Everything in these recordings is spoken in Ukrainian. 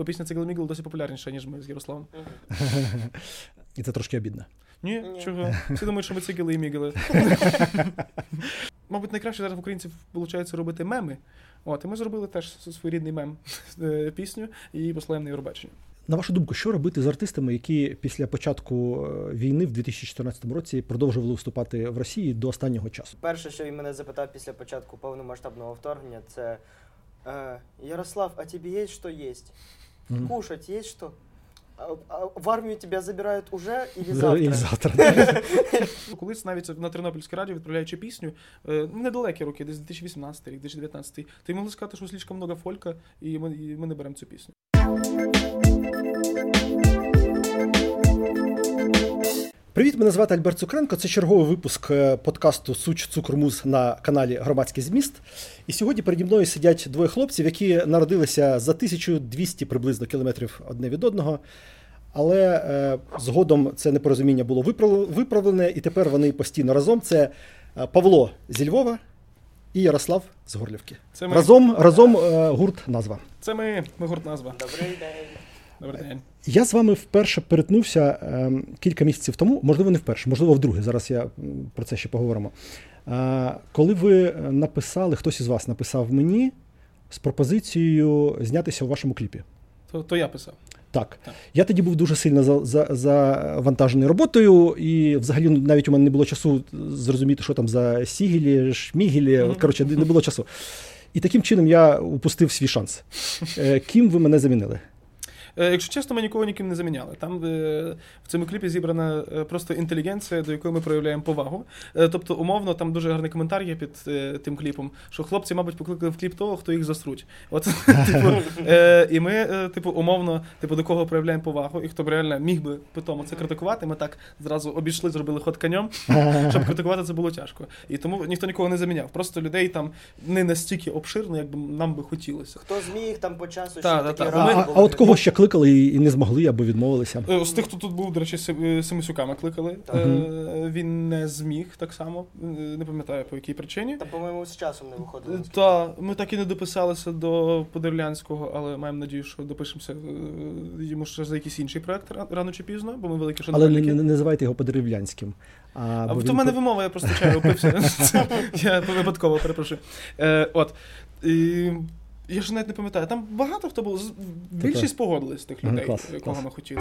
бо пісня Цигл Мігл досі популярніша, ніж ми з Ярославом. І це трошки обідно. Ні, чого? Всі думають, що ми цигели і мігели. Мабуть, найкраще зараз в українців виходить робити меми. От, і ми зробили теж своєрідний мем е, пісню і послаємо на Євробачення. На вашу думку, що робити з артистами, які після початку е, війни в 2014 році продовжували виступати в Росії до останнього часу? Перше, що він мене запитав після початку повномасштабного вторгнення, це е, Ярослав, а тобі є що єсть? Мгм. Кушать є що? А, а в армію тебе забирають уже і завтра? І завтра. Колись навіть на Тернопільській радіо, відправляючи пісню, е, ну, недалекі роки, десь 2018 рік, 2019, ти могли сказати, що слишком много фолька, і ми, і ми не беремо цю пісню. Привіт, мене звати Альберт Цукренко. Це черговий випуск е, подкасту Суч Цукрмуз на каналі Громадський зміст. І сьогодні переді мною сидять двоє хлопців, які народилися за 1200 приблизно кілометрів одне від одного. Але е, згодом це непорозуміння було виправ- виправлене, і тепер вони постійно разом. Це е, Павло зі Львова і Ярослав з Горлівки. Це ми. Разом, разом е, гурт назва. Це ми, ми гурт назва. Добрий день. Добрий день. Я з вами вперше перетнувся ем, кілька місяців тому, можливо, не вперше, можливо, вдруге. Зараз я про це ще поговоримо. Е, коли ви написали, хтось із вас написав мені з пропозицією знятися у вашому кліпі. То, то я писав. Так. Так. Я тоді був дуже сильно за, за, роботою, і взагалі ну, навіть у мене не було часу зрозуміти, що там за сігілі, шмігілі. Мгм. От, коротше, не не було часу. І таким чином я упустив свій шанс. Е, Ким ви мене замінили? Е, Якщо чесно, ми нікого ніким не заміняли. Там е, в цьому кліпі зібрана е, просто інтелігенція, до якої ми проявляємо повагу. Тобто, умовно, там дуже гарний коментар є під тим кліпом, що хлопці, мабуть, покликали в кліп того, хто їх засруть. От, типу, і ми, типу, умовно, типу, до кого проявляємо повагу, і хто б реально міг би питомо це критикувати, ми так зразу обійшли, зробили ход конем, щоб критикувати це було тяжко. І тому ніхто нікого не заміняв. Просто людей там не настільки обширно, як би нам би хотілося. Хто зміг там по часу та, такі а, а от кого ще кликали і, і не змогли або відмовилися? Е, З тих, хто тут був, до речі, Сим- е, Семисюка ми кликали. Е, Він не зміг так само, е, не пам'ятаю по якій причині. Там, по-моєму, з часом не виходило. Е, Та ми так і не дописалися до Подерлянського, але маємо надію, що допишемося йому ще за якийсь інший проект рано чи пізно, бо ми великі Але не, не, не називайте його подеревлянським. А, А бо то в він мене по- вимова, я просто чаю опився. Я випадково перепрошую. От. І Я ж навіть не пам'ятаю. Там багато хто був. з- Більшість погодились тих людей, клас, кого клас. ми хотіли.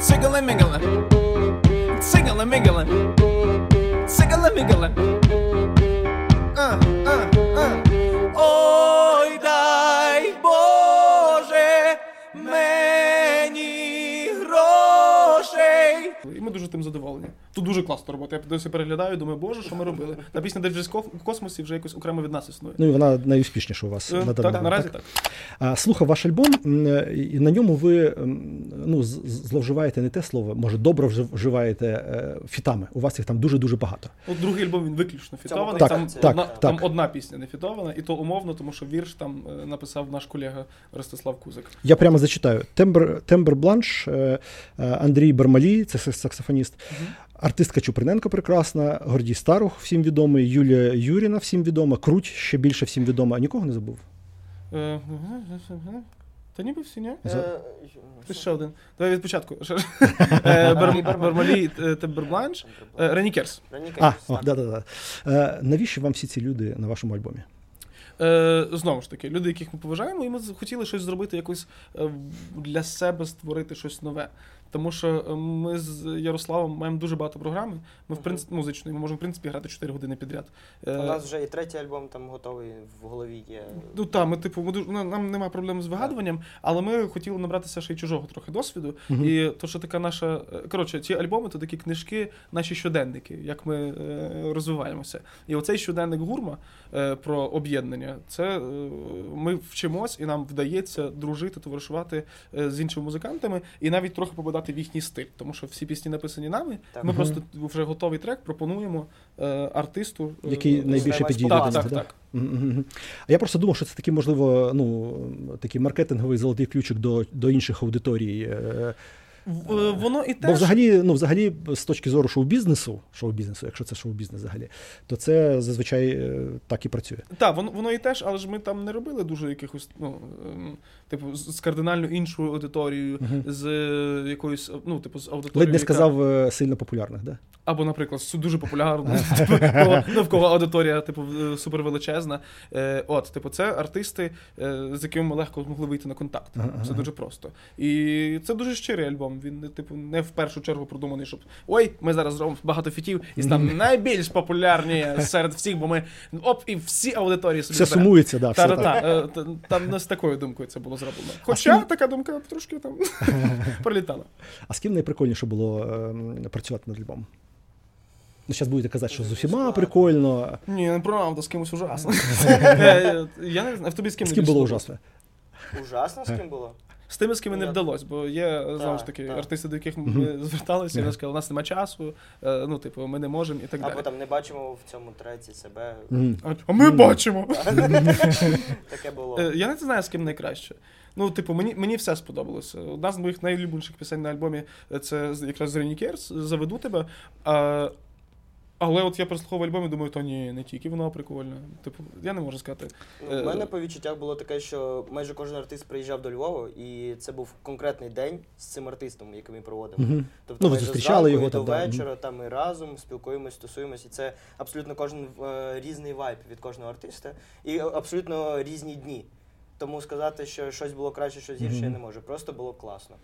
Mingling. Siggling mingling. Uh, uh, uh. Ой, дай Боже мені грошей. І ми дуже тим задоволені. Тут дуже класна робота. Я досі переглядаю, думаю, боже, що ми робили. Та пісня десь вже в космосі вже якось окремо від нас існує. Ну і вона найуспішніша у вас Е, на даний Так, наразі так. А, слухав ваш альбом, і на ньому ви ну, зловживаєте не те слово, може, добре вжив- вживаєте е, фітами. У вас їх там дуже-дуже багато. От другий альбом він виключно фітований. Так, там, так, одна, так. там одна пісня не фітована, і то умовно, тому що вірш там е, написав наш колега Ростислав Кузик. Я прямо зачитаю: Тембр, Тембр Бланш, е, Андрій Бармалі, це сакс- саксофоніст. Артистка Чуприненко прекрасна, Гордій Старух, всім відомий, Юлія Юріна, всім відома, Круть ще більше всім відома. Нікого не забув. Е, Та ніби всі, ні? Е, Ти ще один. Давай від початку. Е, Бармалі е, Е, Ренікерс. А, да, да, да. Е, навіщо вам всі ці люди на вашому альбомі? Е, знову ж таки, люди, яких ми поважаємо, і ми хотіли щось зробити, якось е, для себе створити щось нове. Тому що е, ми з Ярославом маємо дуже багато програми. Ми, в принципі, музичної, ми можемо, в принципі, грати 4 години підряд. Е, У нас вже і третій альбом там готовий в голові є. Ну так, ми типу, ми дуже, нам немає проблем з вигадуванням, але ми хотіли набратися ще й чужого трохи досвіду. Мгм. І то, що така наша. е, Коротше, ці альбоми то такі книжки, наші щоденники, як ми е, розвиваємося. І оцей щоденник гурма е, про об'єднання, це е, ми вчимось і нам вдається дружити, товаришувати е, з іншими музикантами і навіть трохи попадати в їхній стиль. Тому що всі пісні написані нами. Так. Ми угу. просто вже готовий трек пропонуємо е, артисту. е, Який е, найбільше підійде Так, так, так. А я просто думав, що це такий, можливо, ну, такий маркетинговий золотий ключик до, до інших аудиторій. Е, Воно і Бо теж взагалі, ну, взагалі, з точки зору шоу-бізнесу, шоу-бізнесу, якщо це шоу-бізнес взагалі, то це зазвичай е, так і працює. Так, воно, воно і теж, але ж ми там не робили дуже якихось, ну, ем, типу, з, кардинально іншою аудиторією, з е, якоюсь, ну, типу, з аудиторією. Ледь не сказав е, сильно популярних, да? Або, наприклад, дуже популярну, типу, в кого- ну, аудиторія, типу, супервеличезна. От, типу, це артисти, з якими ми легко змогли вийти на контакт. Ага. дуже просто. І це дуже щирий альбом. Він, не, типу, не в першу чергу продуманий, щоб ой, ми зараз зробимо багато фітів і станемо найбільш популярні серед всіх, бо ми оп, і всі аудиторії собі Все зберемо. сумується, да, все так. Е, та- Там не з такою думкою це було зроблено. Хоча ким- така думка трошки там пролітала. А з ким найприкольніше було ем, працювати над альбомом? Ну, зараз будете казати, що з усіма прикольно. Ні, неправда, з кимось ужасно. Е, Я не знаю, в тобі з ким З ким було? Ужасно ужасно? з ким було? З тими, з ким не вдалося, бо є знову ж таки так. артисти, до яких ми зверталися, і вони сказали, у нас немає часу, е, ну, типу, ми не можемо і так далі. Або там не бачимо в цьому треці себе. А- ми бачимо. Таке було. Е, Я не знаю, з ким найкраще. Ну, типу, мені, мені все сподобалося. Одна з моїх найлюбленіших пісень на альбомі е, це з- якраз Керс, заведу тебе. А, але от я прослухав альбом і думаю, то ні, не тільки воно прикольне. Типу, я не можу сказати. Ну, Е, У мене по відчуттях було таке, що майже кожен артист приїжджав до Львова, і це був конкретний день з цим артистом, який ми проводимо. Мгм. Тобто Ну, майже зустрічали його до вечора, там ми разом спілкуємось, стосуємось, і це абсолютно кожен е, різний вайб від кожного артиста, і абсолютно різні дні. Тому сказати, що щось було краще, щось гірше, я не можу. Просто було класно.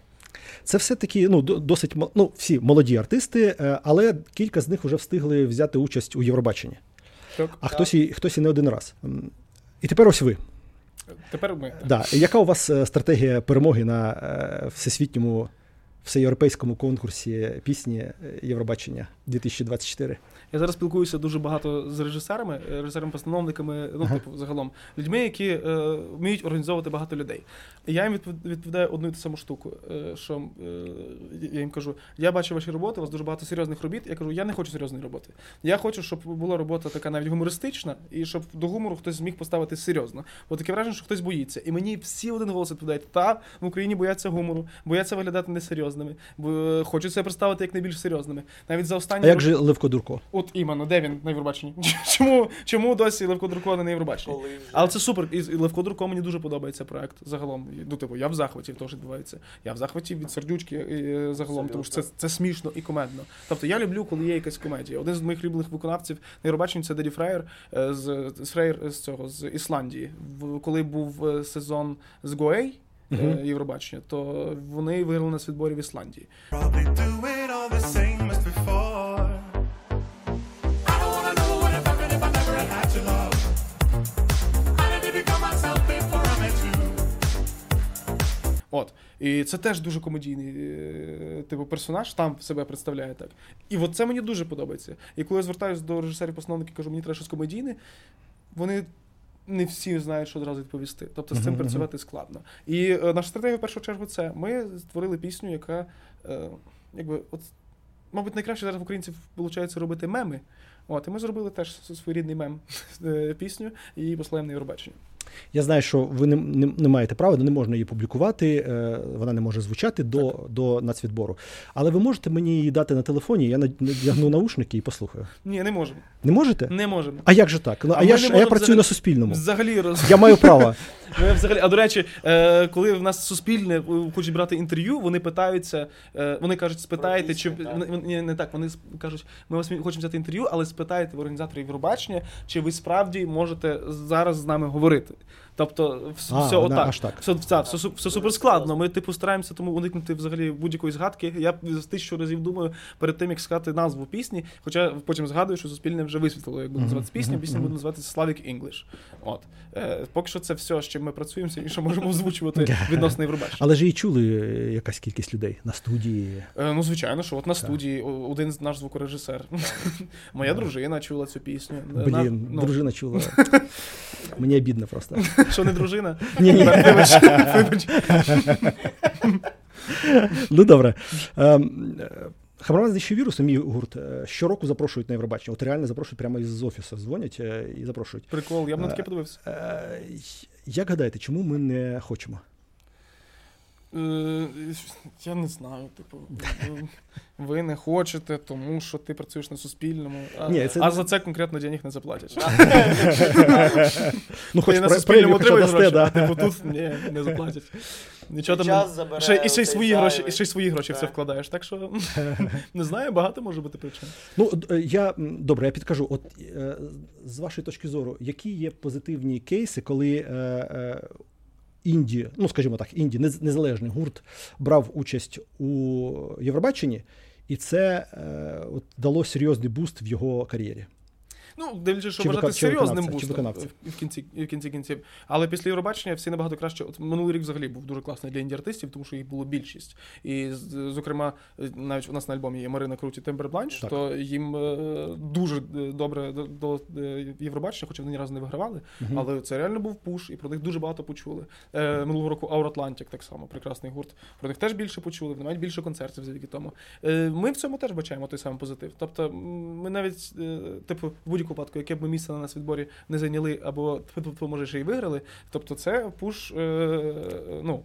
Це все-таки ну, досить ну, всі молоді артисти, е, але кілька з них вже встигли взяти участь у Євробаченні. Так. А хтось і, хтось і не один раз. І тепер ось ви. Тепер ми. Да. Яка у вас е, стратегія перемоги на е, всесвітньому всеєвропейському конкурсі пісні Євробачення 2024? Я зараз спілкуюся дуже багато з режисерами, е, режисерами-постановниками, ну, Ага. типу, загалом, людьми, які е, вміють організовувати багато людей. Я їм відпов- відповідаю одну і ту саму штуку, е, що е, я їм кажу: я бачу ваші роботи, у вас дуже багато серйозних робіт. Я кажу, я не хочу серйозної роботи. Я хочу, щоб була робота така навіть гумористична, і щоб до гумору хтось зміг поставити серйозно. Бо таке враження, що хтось боїться. І мені всі один голос відповідають: та в Україні бояться гумору, бояться виглядати несерйозними, бо е, хочуть себе представити як найбільш серйозними. Навіть за останні А як же Левко Дурко? От іменно, де він на Євробаченні? Чому, чому досі Левко Дурко не на Євробаченні? Але це супер. І Левко Дурко мені дуже подобається проект загалом. Ну, типу, я в захваті того, що відбувається. Я в захваті від сердючки е, загалом, тому що це, це смішно і комедно. Тобто я люблю, коли є якась комедія. Один з моїх улюблених виконавців на Євробаченні це Деді Фрейер е, з, з Фрейер з цього з Ісландії. В, коли був е, сезон з Гоей. Мгм. Євробачення, то вони виграли нас відборі в Ісландії. От. І це теж дуже комедійний е, типу персонаж, там себе представляє так. І от це мені дуже подобається. І коли я звертаюся до режисерів-постановників, кажу, мені треба щось комедійне, вони. Не всі знають, що одразу відповісти. Тобто з цим мгм. працювати складно. І е, наша стратегія в першу чергу це. Ми створили пісню, яка е, якби, от, мабуть, найкраще зараз в українців виходить робити меми. От, і ми зробили теж своєрідний мем е, пісню і послаємо на Євробачення. Я знаю, що ви не, не, не маєте права, не можна її публікувати, е, вона не може звучати до, до нацвідбору. Але ви можете мені її дати на телефоні, я надягну наушники і послухаю. Ні, не можемо. Не можете? Не можемо. А як же так? Ну, а, А я ж а я працюю взагалі- на Суспільному. Взагалі роз... Я маю право. Ми взагалі, а до речі, е, коли в нас суспільне хочуть брати інтерв'ю, вони питаються, е, вони кажуть, спитайте, чи так. ні, не так. Вони кажуть, ми вас хочемо взяти інтерв'ю, але спитайте в організаторів Євробачення, чи ви справді можете зараз з нами говорити. Тобто, А, все отак. аж так. Все, все супер складно. Ми типу стараємося тому уникнути взагалі будь-якої згадки. Я тисячу разів думаю перед тим, як сказати назву пісні, хоча потім згадую, що суспільне вже висвітлило, як буде називатися пісня. Пісня буде називатися Slavic English. От. Е, поки що це все, з чим ми працюємо, і що можемо озвучувати відносно Євробачення. Але ж її чули е, якась кількість людей на студії. Е, ну, звичайно, що от на студії один з наш звукорежисер. Моя дружина чула цю пісню. Блін, ну, дружина чула. Мені обідно просто. Що не дружина? Ні, ні. Вибач. Ну добре. Ем, е, знищив вірус, мій гурт, е, щороку запрошують на Євробачення. От реально запрошують прямо із офісу, дзвонять і запрошують. Прикол, я б на таке подивився. Як гадаєте, чому ми не хочемо? Е, Я не знаю, типу, ви- не хочете, тому що ти працюєш на суспільному, а, Ні, це- а за це конкретно денег не заплатять. Ну, хоч Ти на суспільному отримаєш гроші, а типу тут ні, не заплатять. Нічого І там ще, і ще й свої гроші, і ще й свої гроші в це вкладаєш. Так що не знаю, багато може бути причин. Ну, е, я добре, я підкажу. От е, з вашої точки зору, які є позитивні кейси, коли інді, ну скажімо так, інді, нез- незалежний гурт брав участь у Євробаченні, і це е, от, дало серйозний буст в його кар'єрі. Ну, дивлячись, що вважати серйозним бустом в кінці, в кінці кінців. Але після Євробачення всі набагато краще. От минулий рік взагалі був дуже класний для інді-артистів, тому що їх було більшість. І зокрема, е, навіть у нас на альбомі є Марина Круті Тембер Бланш, то їм е, дуже е, добре до, Євробачення, хоча вони ні разу не вигравали. Мгм. Але це реально був push, і про них дуже багато почули. Е, минулого року Our Atlantic так само, прекрасний гурт. Про них теж більше почули, вони мають більше концертів завдяки тому. Е, ми в цьому теж бачимо той самий позитив. Тобто, ми навіть, типу, в будь-якому випадку, яке б ми місце на нацвідборі не зайняли, або може ще й виграли. Тобто, це push, е, ну.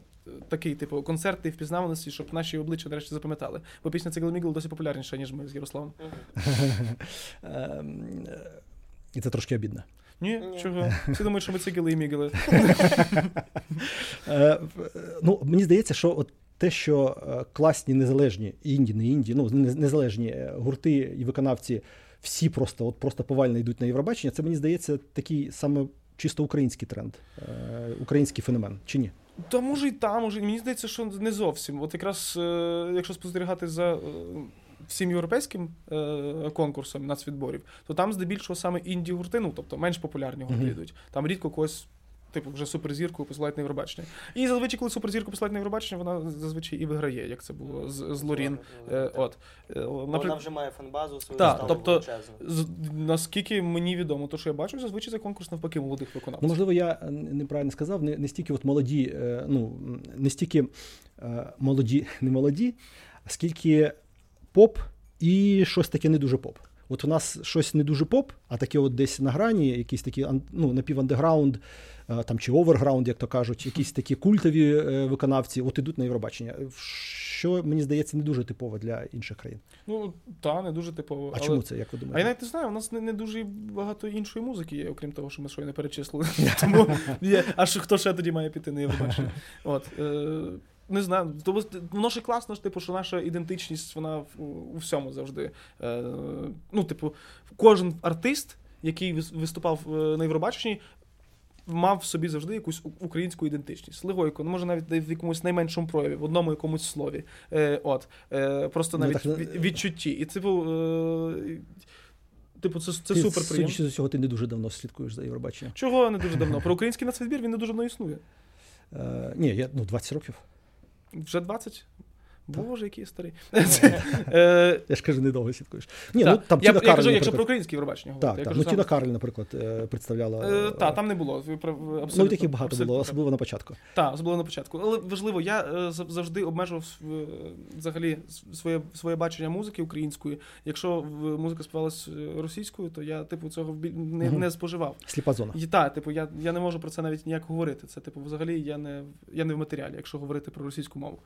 Такий, типу, концерт і впізнаваності, щоб наші обличчя нарешті запам'ятали. Бо пісня Цигл Мігл досі популярніша, ніж ми з Ярославом. Ем, І це трошки обідно. Ні, чого? Всі думають, що ми цигели і мігели. Е, е, Ну, мені здається, що от те, що класні незалежні інді, не інді, ну незалежні гурти і виконавці всі просто от просто повально йдуть на Євробачення, це мені здається такий саме чисто український тренд, е, український феномен, чи ні? Та може і там, може. Мені здається, що не зовсім. От якраз е, якщо спостерігати за е, всім європейським е, конкурсом нацвідборів, то там здебільшого саме інді гурти, ну тобто менш популярні гурти Мгм. йдуть. Там рідко когось. Типу, вже суперзірку посилають на Євробачення. І зазвичай, коли суперзірку посилають на Євробачення, вона зазвичай і виграє, як це було з, з Лорін. Е, от. Е, Бо Вона вже має фанбазу свою Так, тобто- з, наскільки мені відомо, то що я бачу, зазвичай це конкурс навпаки молодих виконавців. Ну, можливо, я е, неправильно сказав, не, не стільки от молоді, е, ну не стільки е, молоді, не молоді, скільки поп і щось таке не дуже поп. От у нас щось не дуже поп, а таке от десь на грані, якийсь такий ан- ну, напівандеграунд, е, там чи overground, як то кажуть, якісь такі культові е, виконавці, от ідуть на Євробачення. Що мені здається не дуже типово для інших країн. Ну, та, не дуже типово. А але- чому це, як ви думаєте? А я навіть не знаю, у нас не, не дуже багато іншої музики є, окрім того, що ми щойно перечислили. Тому є, а що хто ще тоді має піти на Євробачення? От, е, не знаю, тому воно ж класно, ж, типу, що наша ідентичність, вона у всьому завжди. Е, ну, типу, кожен артист, який виступав е, на Євробаченні, мав в собі завжди якусь українську ідентичність. Легойко, ну може навіть в якомусь найменшому прояві, в одному якомусь слові. Е, от, е, просто Ну, навіть так, від- відчутті. І типу, е, типу, це, це Ти, супер приємно. Судячи з усього, ти не дуже давно слідкуєш за Євробаченням. Чого не дуже давно? Про український нацвідбір він не дуже давно існує. Е, ні, я ну 20 років. Вже 20? Боже, який старий. Е, Я ж кажу, недовго слідкуєш. Ні, ну там я, Тіна я кажу, якщо про українське Євробачення Так, говорити. так. Ну, Тіна Кароль, наприклад, е, представляла. Е, Та, там не було. ну, і таких багато було, особливо на початку. Так, особливо на початку. Але важливо, я завжди обмежував взагалі своє, своє бачення музики української. Якщо музика співалась російською, то я, типу, цього не, споживав. Сліпа зона. Так, типу, я, не можу про це навіть ніяк говорити. Це, типу, взагалі я не, я не в матеріалі, якщо говорити про російську мову.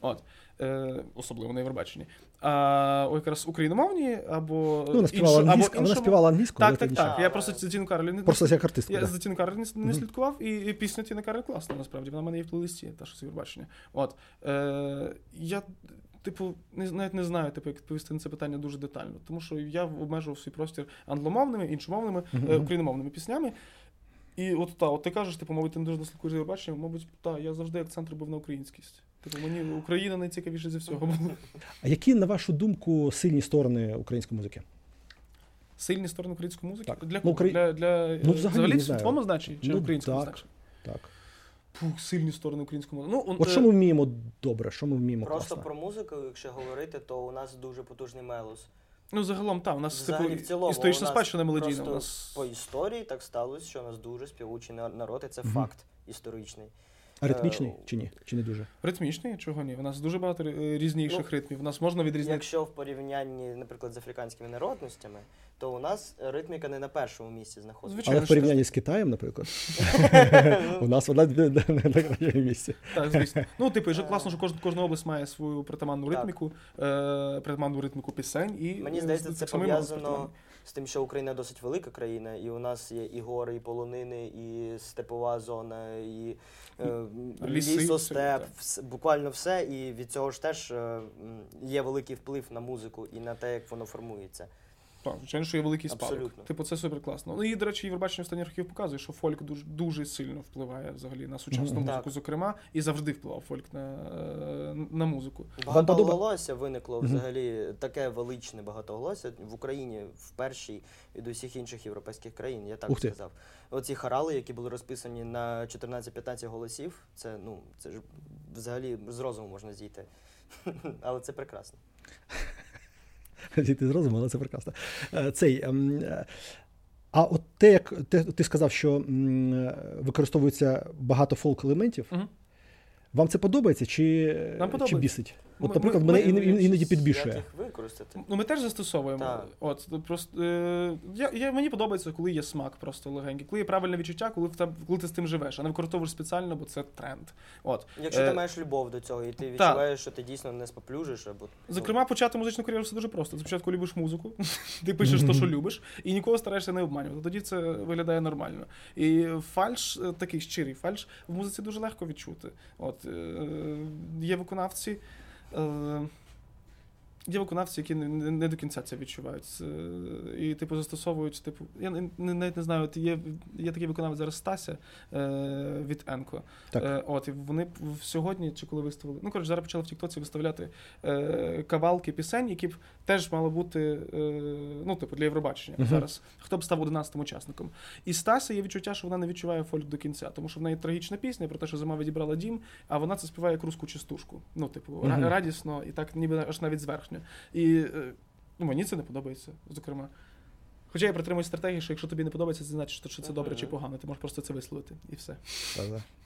От. Е, особливо на Євробаченні. А о, якраз україномовні або Ну, вона співала або англійською, вона співала англійською, Так, так, так. Я просто за Тіну Кароль не Просто як артистка. я да. за Тіну Кароль не, не Мгм. слідкував, і, і пісня Тіни Кароль класна, насправді. Вона в мене є в плейлисті, та що з Євробачення. От. Е, я, типу, не, навіть не знаю, типу, як відповісти на це питання дуже детально. Тому що я обмежував свій простір англомовними, іншомовними, е, Мгм. україномовними піснями. І от та, от ти кажеш, типу, мабуть, ти не дуже слідкуєш за Євробаченням, мабуть, та, я завжди акцент робив на українськість. Типу, мені Україна найцікавіше зі всього було. А які, на вашу думку, сильні сторони української музики? Сильні сторони української музики? Так. Для Ну. Украї- Для, для, Ну, е, взагалі, не в знаю. світовому значенні чи Ну, українському так. значенні? Так. Пух, сильні сторони української мови. Ну, он, От е, що ми вміємо добре, що ми вміємо Просто класно? про музику, якщо говорити, то у нас дуже потужний мелос. Ну, загалом, так, у нас Взагалі, типу, в цілому, історична у нас спадщина мелодійна. У нас... по історії так сталося, що у нас дуже співучий народ, і це Мгм. факт історичний. А ритмічний Е, чи ні? Чи не дуже? Ритмічний, чого ні? У нас дуже багато е, різніших Ну, ритмів. У нас можна відрізняти. Якщо в порівнянні, наприклад, з африканськими народностями, то у нас ритміка не на першому місці знаходиться. Звичайно. Але в порівнянні з Китаєм, наприклад, у нас вона не на кращому місці. Так, звісно. Ну, типу, ж класно, що кожна, кожна область має свою притаманну ритміку, е, притаманну ритміку пісень. І, Мені е, здається, це пов'язано. З тим, що Україна досить велика країна, і у нас є і гори, і полонини, і степова зона, і е, Ліси, лісостеп, все, буквально все. І від цього ж теж е, є великий вплив на музику і на те, як воно формується. Так, звичайно, що є великий спадок. Абсолютно. Типу, це супер класно. Ну і, до речі, Євробачення останніх років показує, що фольк дуже, дуже сильно впливає взагалі на сучасну Мгм. музику, Так. зокрема, і завжди впливав фольк на, е, на музику. Багатоголосся виникло взагалі таке величне багатоголосся в Україні в першій від усіх інших європейських країн, я так Ух ти. сказав. Оці хорали, які були розписані на 14-15 голосів, це ну це ж взагалі з розуму можна зійти. Але це прекрасно. Зійти з розуму, але це прекрасно. Е, Цей, ем, е, а от те, як те, ти сказав, що е, використовується багато фолк-елементів, Угу. вам це подобається чи, Нам чи бісить? От, наприклад, ми- мене ми- іноді, іноді Як їх використати? Ну, ми теж застосовуємо. Так. От просто е, я, я мені подобається, коли є смак просто легенький, коли є правильне відчуття, коли в тебе, коли ти з тим живеш, а не використовуєш спеціально, бо це тренд. От Якщо Е, ти маєш любов до цього, і ти відчуваєш, що ти дійсно не споплюжиш, або ну, Зокрема, почати музичну кар'єру все дуже просто. Ти спочатку любиш музику, ти пишеш те, що любиш, і нікого стараєшся не обманювати. Тоді це виглядає нормально. І фальш, е, такий щирий фальш, в музиці дуже легко відчути. От е, є виконавці. Е, Є виконавці, які не, до кінця це відчувають. І, типу, застосовують, типу, я не, навіть не знаю, от є, є такий виконавець зараз Стася е, від Енко. Так. Е, от, і вони сьогодні, чи коли виставили, ну коротше, зараз почали в Тіктоці виставляти е, кавалки пісень, які б теж мали бути е, ну, типу, для Євробачення Мгм. зараз. Хто б став 11 учасником. І Стася є відчуття, що вона не відчуває фольк до кінця, тому що в неї трагічна пісня про те, що зима відібрала дім, а вона це співає як руску частушку. Ну, типу, Мгм. радісно і так ніби аж навіть зверхньо. І е, ну, мені це не подобається, зокрема. Хоча я притримуюсь стратегії, що якщо тобі не подобається, це значить, що це добре чи погано. Ти можеш просто це висловити і все.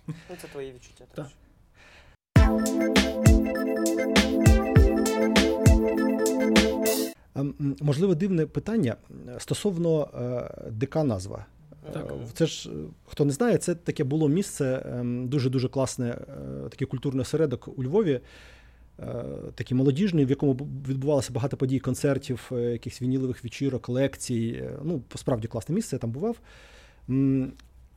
Ну, це твої відчуття. Так. теж. А, м, Можливо, дивне питання стосовно е, ДК назва. Так. Е, Це ж, хто не знає, це таке було місце, ем, дуже-дуже класне, е, такий культурний осередок у Львові, такий молодіжний, в якому відбувалося багато подій, концертів, е, якихось вінілових вечірок, лекцій. Е, Ну, справді класне місце, я там бував.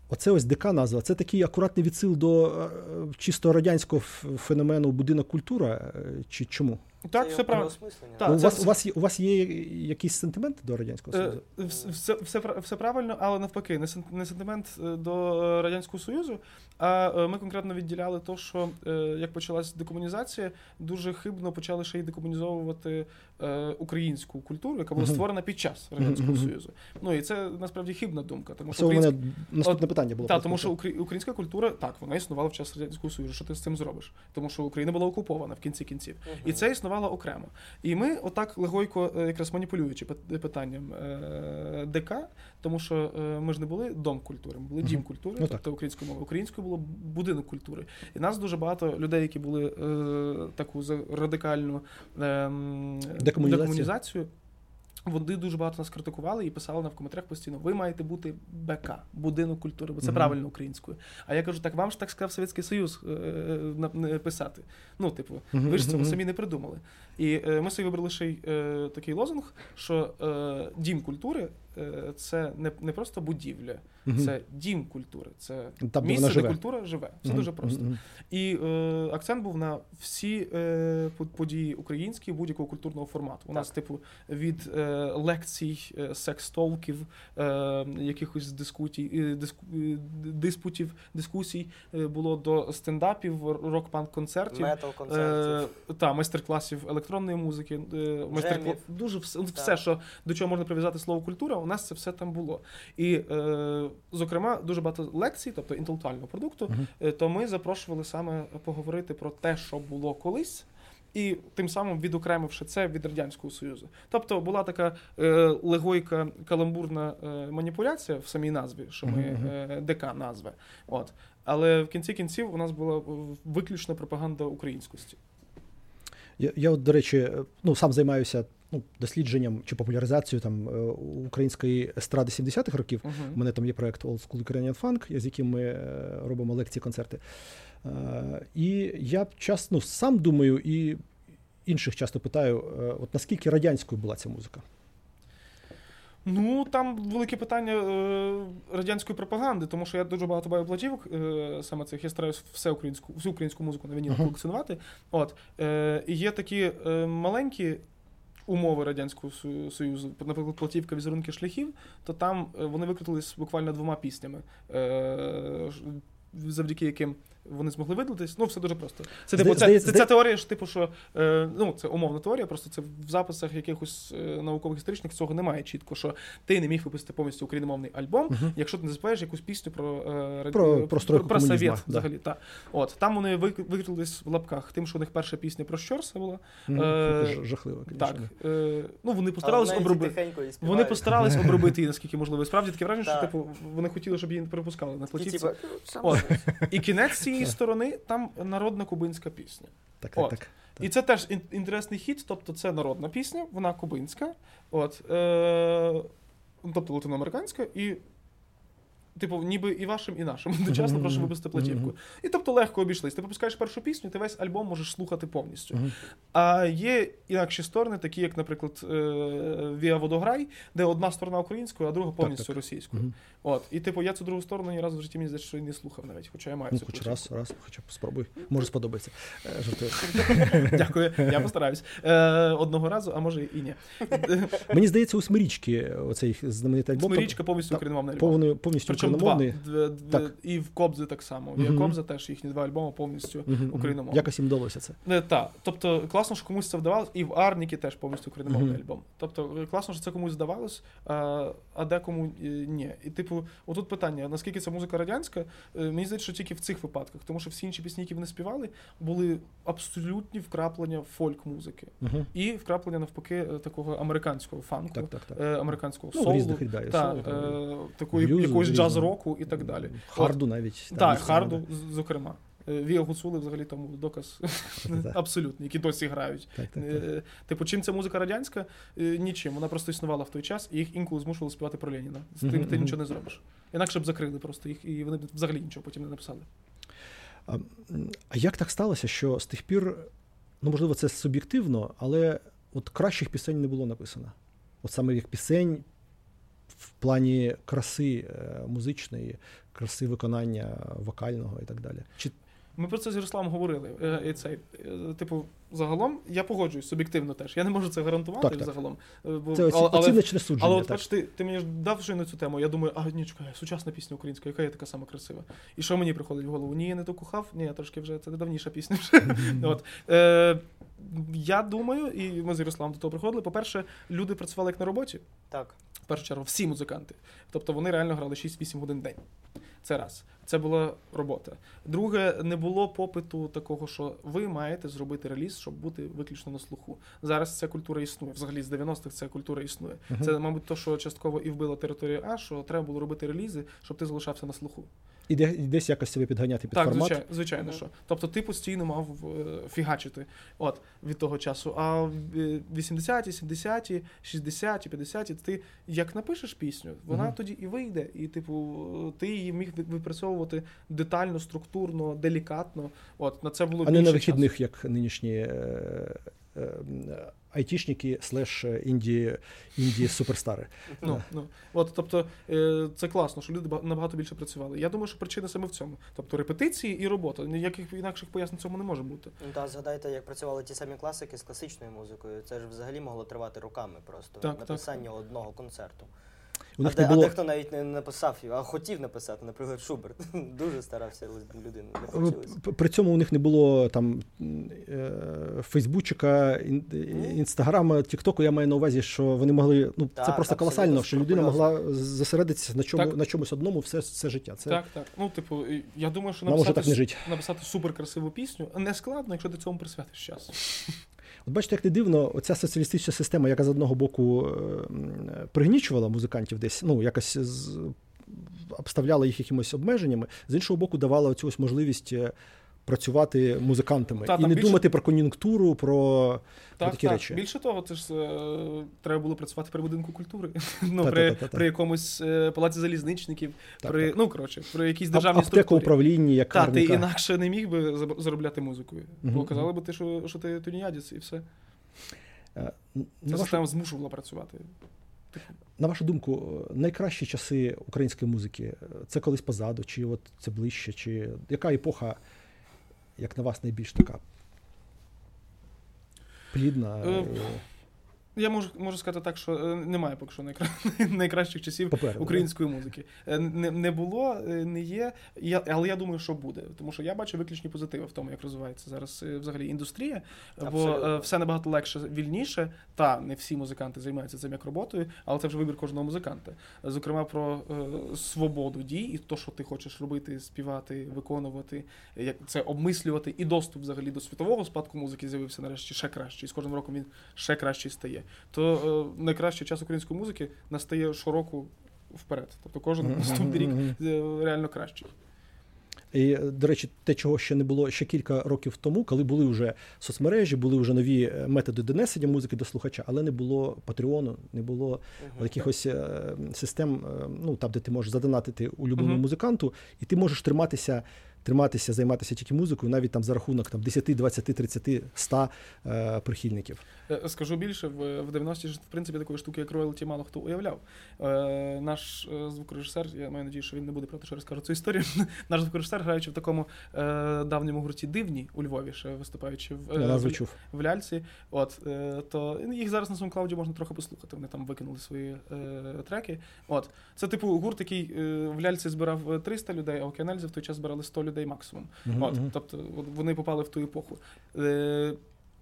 Оце ось ДК назва. Це такий акуратний відсил до е, чисто радянського феномену будинок культура. е, Чи чому? Так, Це все правильно. Так, Ну, у, це- вас, у, вас є, у вас є якийсь сентимент до Радянського Е, Союзу? Все, все, все правильно, але навпаки, не сен- сентимент е, до Радянського Союзу. А е, ми конкретно відділяли то, що як почалась декомунізація, дуже хибно почали ще й декомунізовувати українську культуру, яка була створена під час Радянського. Союзу. Ну і це насправді хибна думка, тому що Це у українська- мене наступне питання було. Так, тому що українська культура так, вона існувала в час Радянського Союзу. Що ти з цим зробиш? Тому що Україна була окупована в кінці кінців. І це існувало окремо. І ми, отак легойко, е, якраз маніпулюючи питанням е, ДК, тому що е, ми ж не були дом культури, ми були дім культури, Ну, тобто українською мовою. Українською було будинок культури. І нас дуже багато людей, які були таку радикальну е, Декомунізацію. Вони дуже багато нас критикували і писали нам в коментарях постійно: ви маєте бути БК, будинок культури, бо це Мгм. правильно українською. А я кажу, так вам ж так сказав Совєтський Союз е, е, писати. Ну, типу, Мгм, ви ж цього самі не придумали. І е, ми собі вибрали ще й е, такий лозунг, що е, дім культури це не, не просто будівля, Мгм. це дім культури, це Там, місце, де живе. культура живе. Все Мгм, дуже просто. мгм. І е, акцент був на всі е, події українські будь-якого культурного формату. У нас, типу, від е, лекцій, е, секс-толків, е, якихось дискутій, е, диску, е, диспутів, дискусій е, було до стендапів, рок-панк концертів. Метал концертів. Е, та, майстер-класів електронної музики, е, майстер дуже все, все, що до чого можна прив'язати слово культура, нас це все там було. І, е, зокрема, дуже багато лекцій, тобто інтелектуального продукту, е, то ми запрошували саме поговорити про те, що було колись. І тим самим відокремивши це від радянського союзу, тобто була така е, легойка каламбурна е, маніпуляція в самій назві, що ми е, ДК назви. От але в кінці кінців у нас була виключно пропаганда українськості. Я, я от, до речі, ну, сам займаюся ну, дослідженням чи популяризацією там, е, української естради 70-х років. Мгм. У мене там є проект Old School Ukrainian Funk, з яким ми е, робимо лекції, концерти. Е, І я часто ну, сам думаю і інших часто питаю, от наскільки радянською була ця музика? Ну, там велике питання е, радянської пропаганди, тому що я дуже багато баю платівок е, саме цих. Я стараюсь все українську, всю українську музику на війні колекціонувати. От, е, і є такі е, маленькі умови Радянського Союзу, наприклад, платівка візерунки шляхів, то там е, вони викрутились буквально двома піснями, е, завдяки яким. Вони змогли видалитись. Ну, все дуже просто. Це типу, це, це, ця теорія ж, типу, що е, ну це умовна теорія, просто це в записах якихось е, наукових історичних цього немає чітко, що ти не міг випустити повністю україномовний альбом, Мгм. якщо ти не заспіваєш якусь пісню про е, раді- Про- про про совєт да. взагалі. Та. От там вони вик- викрились в лапках тим, що у них перша пісня про Щорса була. Мгм. Е, Це ж- Жахливо, звісно. Так, е, ну вони постарались обробити. Вони постарались обробити її, наскільки можливо. І Справді таке враження, що типу вони хотіли, щоб її не перепускали на І, платівці. От. І кінець цієї сторони там народна кубинська пісня. Так, так, так. І це теж інтересний хід, тобто це народна пісня, вона кубинська, от, е, тобто латиноамериканська, і, типу, ніби і вашим, і нашим. Одночасно прошу випустити платівку. І тобто легко обійшлись. Ти випускаєш першу пісню, ти весь альбом можеш слухати повністю. А є інакші сторони, такі як, наприклад, е, Віа Водограй, де одна сторона українською, а друга повністю російською. От. І типу я цю другу сторону ні разу в житті мені здається, що не слухав навіть, хоча я маю Ну, цю хоч раз, раз, хоча б спробуй. Може сподобається. Е, Жартую. Дякую, я постараюсь. Е, одного разу, а може і ні. Мені здається, у Смирічки оцей знаменитий альбом. Смирічка повністю повний, повністю Два. україномовний. Д- д- Так. І в Кобзи так само. Є Мгм. Кобза теж їхні два альбоми повністю мгм. україномовні. Якось їм вдалося це. Не, та. Тобто класно, що комусь це вдавалось, і в Арніки теж повністю україномовний Мгм. альбом. Тобто е, класно, що це комусь здавалось, а, а декому е, ні. І типу, отут питання: наскільки ця музика радянська? Е, Мені здається, що тільки в цих випадках, тому що всі інші пісні, які вони співали, були абсолютні вкраплення фольк-музики. І вкраплення навпаки такого американського фанку, Так, так, так. американського Ну, в солу, та, такої блюзу якогось джаз-року і так далі. Харду навіть. Так, харду, зокрема. Е, Віа Гуцули взагалі тому доказ абсолютний, які досі грають. так, так. Е, Типу, чим ця музика радянська? Е, Нічим. Вона просто існувала в той час, і їх інколи змушували співати про Леніна. З тим ти нічого не зробиш. Інакше б закрили просто їх, і вони б взагалі нічого потім не написали. А, а як так сталося, що з тих пір, ну можливо, це суб'єктивно, але от кращих пісень не було написано. От саме як пісень в плані краси е, музичної, краси виконання вокального і так далі. Чи Ми про це з Ярославом говорили. Е, І цей, е, типу, загалом я погоджуюсь суб'єктивно теж. Я не можу це гарантувати Так, так. загалом. Бо- це оці, але- але- оціночне судження? Але от бач, ти, ти мені дав щойно цю тему. Я думаю, а ні, чекай, сучасна пісня українська, яка є така сама красива. І що мені приходить в голову? Ні, я не то кохав, ні, я трошки вже це давніша пісня. Вже. От. Е, я думаю, і ми з Ярославом до того приходили. По-перше, люди працювали як на роботі, Так. в першу чергу, всі музиканти. Тобто вони реально грали 6-8 годин в день. Це раз. Це була робота. Друге, не було попиту такого, що ви маєте зробити реліз, щоб бути виключно на слуху. Зараз ця культура існує. Взагалі з 90-х ця культура існує. Мгм. Це, мабуть, то, що частково і вбило територію А, що треба було робити релізи, щоб ти залишався на слуху. І, де, і десь якось себе підганяти під так, формат. звичайно, звичайно, що. Тобто ти постійно мав е, фігачити от, від того часу. А в е, 80-ті, 70-ті, 60-ті, 50-ті, ти як напишеш пісню, вона Мгм. тоді і вийде. І, типу, ти її міг випрацьовувати детально, структурно, делікатно. От, на це було А не на вихідних, як нинішні е, е, айтішники слеш інді, інді суперстари. Ну, ну. От, тобто, е, це класно, що люди ба- набагато більше працювали. Я думаю, що причина саме в цьому. Тобто репетиції і робота. Ніяких інакших пояснень цьому не може бути. Ну та згадайте, як працювали ті самі класики з класичною музикою. Це ж взагалі могло тривати роками просто Так, написання одного концерту. У А, них де, не а дехто навіть не написав його, а хотів написати, наприклад, Шуберт. Дуже старався людина. Не вийшло. При цьому у них не було там е, Фейсбучика, інстаграма, Тіктоку. Я маю на увазі, що вони могли. Ну це просто колосально, що людина могла зосередитися на чому Так. на чомусь одному все, все життя. Це Так, так. Ну, типу, я думаю, що написати, так не жити. написати суперкрасиву пісню не складно, якщо ти цьому присвятиш час. От бачите, як не дивно, оця соціалістична система, яка з одного боку е, пригнічувала музикантів десь, ну якось обставляла їх якимось обмеженнями, з іншого боку, давала оцю ось можливість е, працювати музикантами Та, і не більше- думати про кон'юнктуру, про, про такі так. речі. Більше того, це ж е, треба було працювати при будинку культури. ну, Та-та-та-та-та. при, при якомусь е, палаці залізничників, Так, при, так. ну коротше, при якійсь державній Аптека структурі. управління, як Та, ти інакше не міг би заробляти музикою. Бо казали би ти, що, що ти тюніядець, і все. Е, Ця система змушувала працювати. на вашу думку, е, найкращі часи української музики е, це колись позаду, чи от це ближче, чи яка епоха, як на вас, найбільш така плідна? Е, Я можу, можу сказати так, що е, немає поки що найкра- найкращих часів Попереду, української музики. Е, Не, не було, е, не є, я, але я думаю, що буде. Тому що я бачу виключні позитиви в тому, як розвивається зараз взагалі індустрія, бо Абсолютно. е, все набагато легше, вільніше. Та не всі музиканти займаються цим як роботою, але це вже вибір кожного музиканта. Зокрема, про е, свободу дій і то, що ти хочеш робити, співати, виконувати, як це обмислювати, і доступ взагалі до світового спадку музики з'явився нарешті ще краще. І з кожним роком він ще кращий стає. То е, найкращий час української музики настає щороку вперед. Тобто кожен наступний рік е, реально кращий. І, е, до речі, те, чого ще не було ще кілька років тому, коли були вже соцмережі, були вже нові е, методи донесення музики до слухача, але не було Патреону, не було Мгм. якихось е, систем, е, ну там, де ти можеш задонатити улюбленому Мгм. музиканту, і ти можеш триматися. Триматися, займатися тільки музикою, навіть там за рахунок там 10, 20, 30, 100 е, прихильників. Е, Скажу більше, в, в 90-ті ж в принципі такої штуки, як роялті, мало хто уявляв. Е, наш е, звукорежисер, я маю надію, що він не буде проти, що розкажу цю історію. наш звукорежисер, граючи в такому е, давньому гурті дивні у Львові, ще виступаючи в, е, в- в ляльці. От е, то їх зараз на SoundCloud можна трохи послухати. Вони там викинули свої е, треки. От це типу гурт, який е, в ляльці збирав е, 300 людей, а у Кіанельзі в той час збирали 100 людей максимум. Мгм, От, тобто вони попали в ту епоху. Е,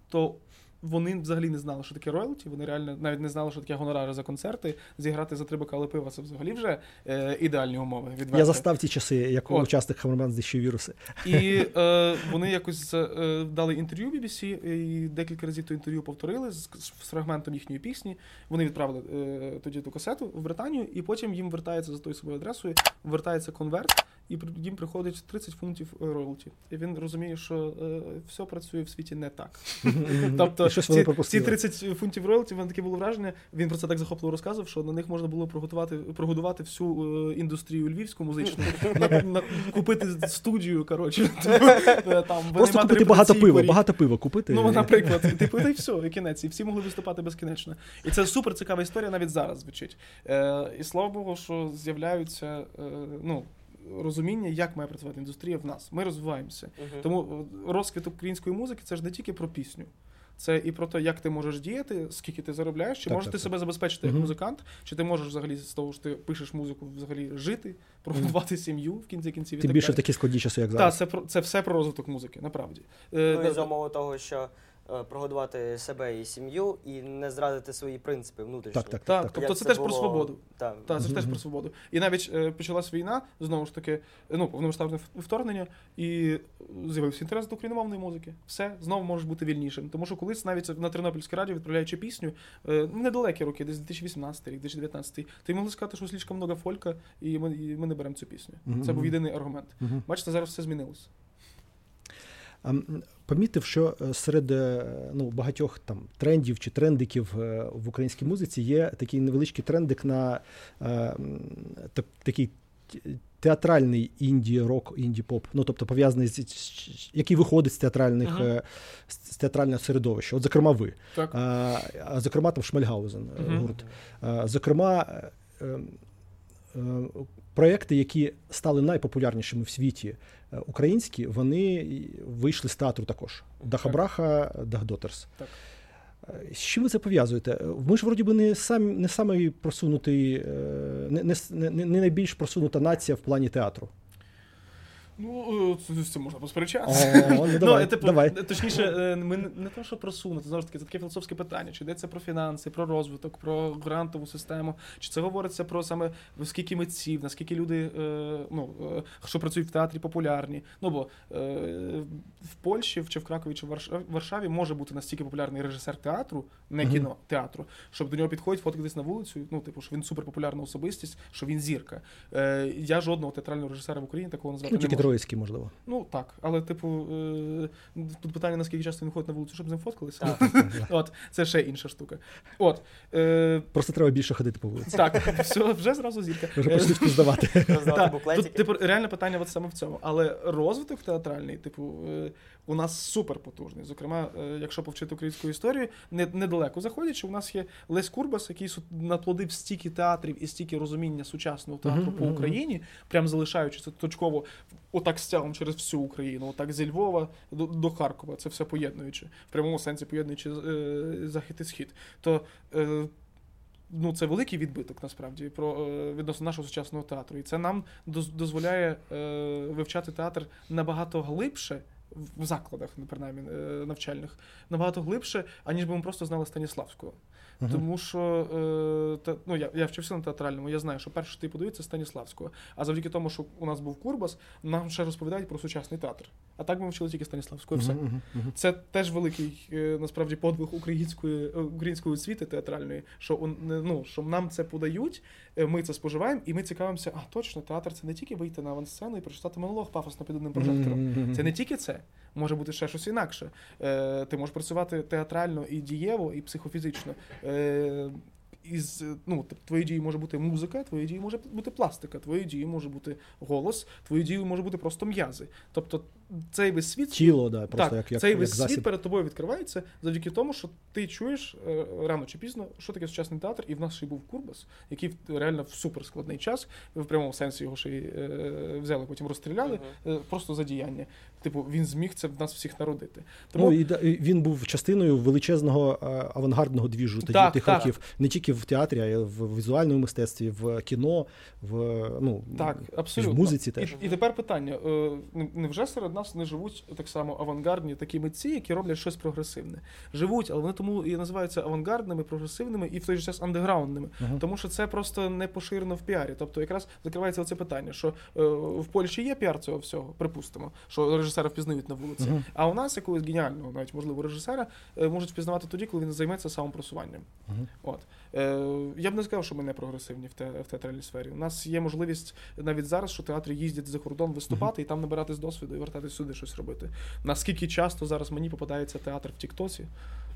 то вони взагалі не знали, що таке роялті, вони реально навіть не знали, що таке гонорари за концерти. Зіграти за три бокали пива це взагалі вже е, ідеальні умови. Відверто. Я застав ті часи, як От. учасник Хамерман знищив віруси. І е, вони якось е, дали інтерв'ю BBC, і декілька разів то інтерв'ю повторили з, з фрагментом їхньої пісні. Вони відправили е, тоді ту касету в Британію, і потім їм вертається за тою собою адресою, вертається конверт, і їм приходить 30 фунтів е, роялті. І він розуміє, що е, все працює в світі не так. Тобто І щось вони ці, ці 30 фунтів роялті, в мене таке було враження. Він про це так захопливо розказував, що на них можна було приготувати, прогодувати всю е, індустрію львівську музичну, на, на, купити студію, коротше. типу, е, там, Просто купити багато пива, багато пива купити. Ну, наприклад, і, типу, й все, і кінець. І всі могли виступати безкінечно. І це супер цікава історія навіть зараз звучить. Е, і слава Богу, що з'являються е, ну, розуміння, як має працювати індустрія в нас. Ми розвиваємося. Мгм. Тому розквіт української музики це ж не тільки про пісню. Це і про те, як ти можеш діяти, скільки ти заробляєш, чи Так, можеш так, ти так. себе забезпечити як музикант, чи ти можеш взагалі з того, що ти пишеш музику, взагалі жити, пробудувати сім'ю в кінці кінців. Тим так більше в такі складні часи, як Так, зараз. це про це все про розвиток музики, направді. Е, Ну і за умови того, що е, прогодувати себе і сім'ю, і не зрадити свої принципи внутрішні. Так, так, Так, так. тобто Як це теж про було- свободу. Так. Так, це ж теж про свободу. І навіть е, почалась війна, знову ж таки, ну, повномасштабне вторгнення, і з'явився інтерес до україномовної музики. Все, знову можеш бути вільнішим. Тому що колись навіть на Тернопільське радіо, відправляючи пісню, е, ну, недалекі роки, десь 2018 рік, 2019, то й могли сказати, що слишком много фолька, і ми, і ми не беремо цю пісню. Мгм. Це був єдиний аргумент. Мгм. Бачите, зараз все змінилося. Помітив, що е, серед е, ну, багатьох там трендів чи трендиків е, в українській музиці є такий невеличкий трендик на е, та- такий театральний інді-рок, інді-поп, ну тобто пов'язаний з, який виходить з театральних е, з театрального середовища. От, зокрема, ви. Так. А, зокрема, там Шмальгаузен Мгм. гурт. А, Зокрема, е, е, е, проекти, які стали найпопулярнішими в світі е, українські, вони вийшли з театру також. Дахабраха, Дахдотерс. Так. Е, З чим ви це пов'язуєте? Ми ж вроді би не сам не самий просунутий, е, не, не, не найбільш просунута нація в плані театру. Ну, е, це, це можна посперечатися. О, ну давай, ну, типу, давай. Точніше, ми не, те, що просунути, знову ж таки, це таке філософське питання. Чи йдеться про фінанси, про розвиток, про грантову систему, чи це говориться про саме скільки митців, наскільки люди, е, ну, е, що працюють в театрі, популярні. Ну бо в Польщі чи в Кракові чи в Варшаві може бути настільки популярний режисер театру, не кіно, театру, щоб до нього підходять фоткатись на вулицю. Ну, типу, що він суперпопулярна особистість, що він зірка. Я жодного театрального режисера в Україні такого назвати не можу. Троїцький, можливо. Ну так, але типу, е, тут питання, наскільки часто він ходить на вулицю, щоб з ним фоткалися. Так. От, це ще інша штука. От. Е, Просто треба більше ходити по вулиці. так, все, вже зразу зірка. Вже Е, почнуть Так, буклетики. тут, типу, реальне питання от саме в цьому. Але розвиток театральний, типу, е, у нас супер потужний. Зокрема, е, якщо повчити українську історію, не, недалеко заходячи, у нас є Лесь Курбас, який су- наплодив стільки театрів і стільки розуміння сучасного театру по. Україні, прям залишаючи це точково отак стягом через всю Україну, отак зі Львова до, до Харкова, це все поєднуючи, в прямому сенсі поєднуючи е, захід і схід. То е, ну, це великий відбиток насправді про е, відносно нашого сучасного театру. І це нам доз- дозволяє е, вивчати театр набагато глибше. В закладах, ну, принаймні, е, навчальних, набагато глибше, аніж би ми просто знали Станіславського. Мгм. Тому що е, та, ну, я, я вчився на театральному, я знаю, що перше, що ти подивиться, Станіславського. А завдяки тому, що у нас був Курбас, нам ще розповідають про сучасний театр. А так ми вчили тільки Станіславського. і Все. Мгм, мгм. Це теж великий е, насправді подвиг української української освіти театральної, що ну, що нам це подають, ми це споживаємо, і ми цікавимося, а точно, театр це не тільки вийти на авансцену і прочитати монолог пафосно під одним прожектором. Це не тільки це. Може бути ще щось інакше. Е, ти можеш працювати театрально і дієво, і психофізично. Е, із, ну, твої дії може бути музика, твої дії може бути пластика, твої дії може бути голос, твої дії може бути просто м'язи. Тобто цей весь світ Тіло, да, просто так, як, як, цей як весь світ засіб. перед тобою відкривається завдяки тому, що ти чуєш е, рано чи пізно, що таке сучасний театр, і в нас ще й був Курбас, який реально в суперскладний час, в прямому сенсі його ще й е, взяли, потім розстріляли, е, просто за діяння. Типу, він зміг це в нас всіх народити. Тому Ну, і, і він був частиною величезного е, авангардного двіжу тоді Так, тих так. років, не тільки в театрі, а й в візуальному мистецтві, в кіно, в ну Так, абсолютно. в музиці теж. І, і тепер питання: е, невже серед нас не живуть так само авангардні такі митці, які роблять щось прогресивне? Живуть, але вони тому і називаються авангардними, прогресивними і в той же час андеграундними. Мгм. Тому що це просто не поширено в піарі. Тобто, якраз закривається оце питання, що е, в Польщі є піар цього всього, припустимо, що режисера впізнають на вулиці. Мгм. А у нас якогось геніального, навіть можливо, режисера е, можуть впізнавати тоді, коли він займеться самопросуванням. Мгм. От е, я б не сказав, що ми не прогресивні в, те, в театральній сфері. У нас є можливість навіть зараз, що театри їздять за кордон виступати і там набиратись досвіду і вертатись сюди щось робити. Наскільки часто зараз мені попадається театр в Тіктоці,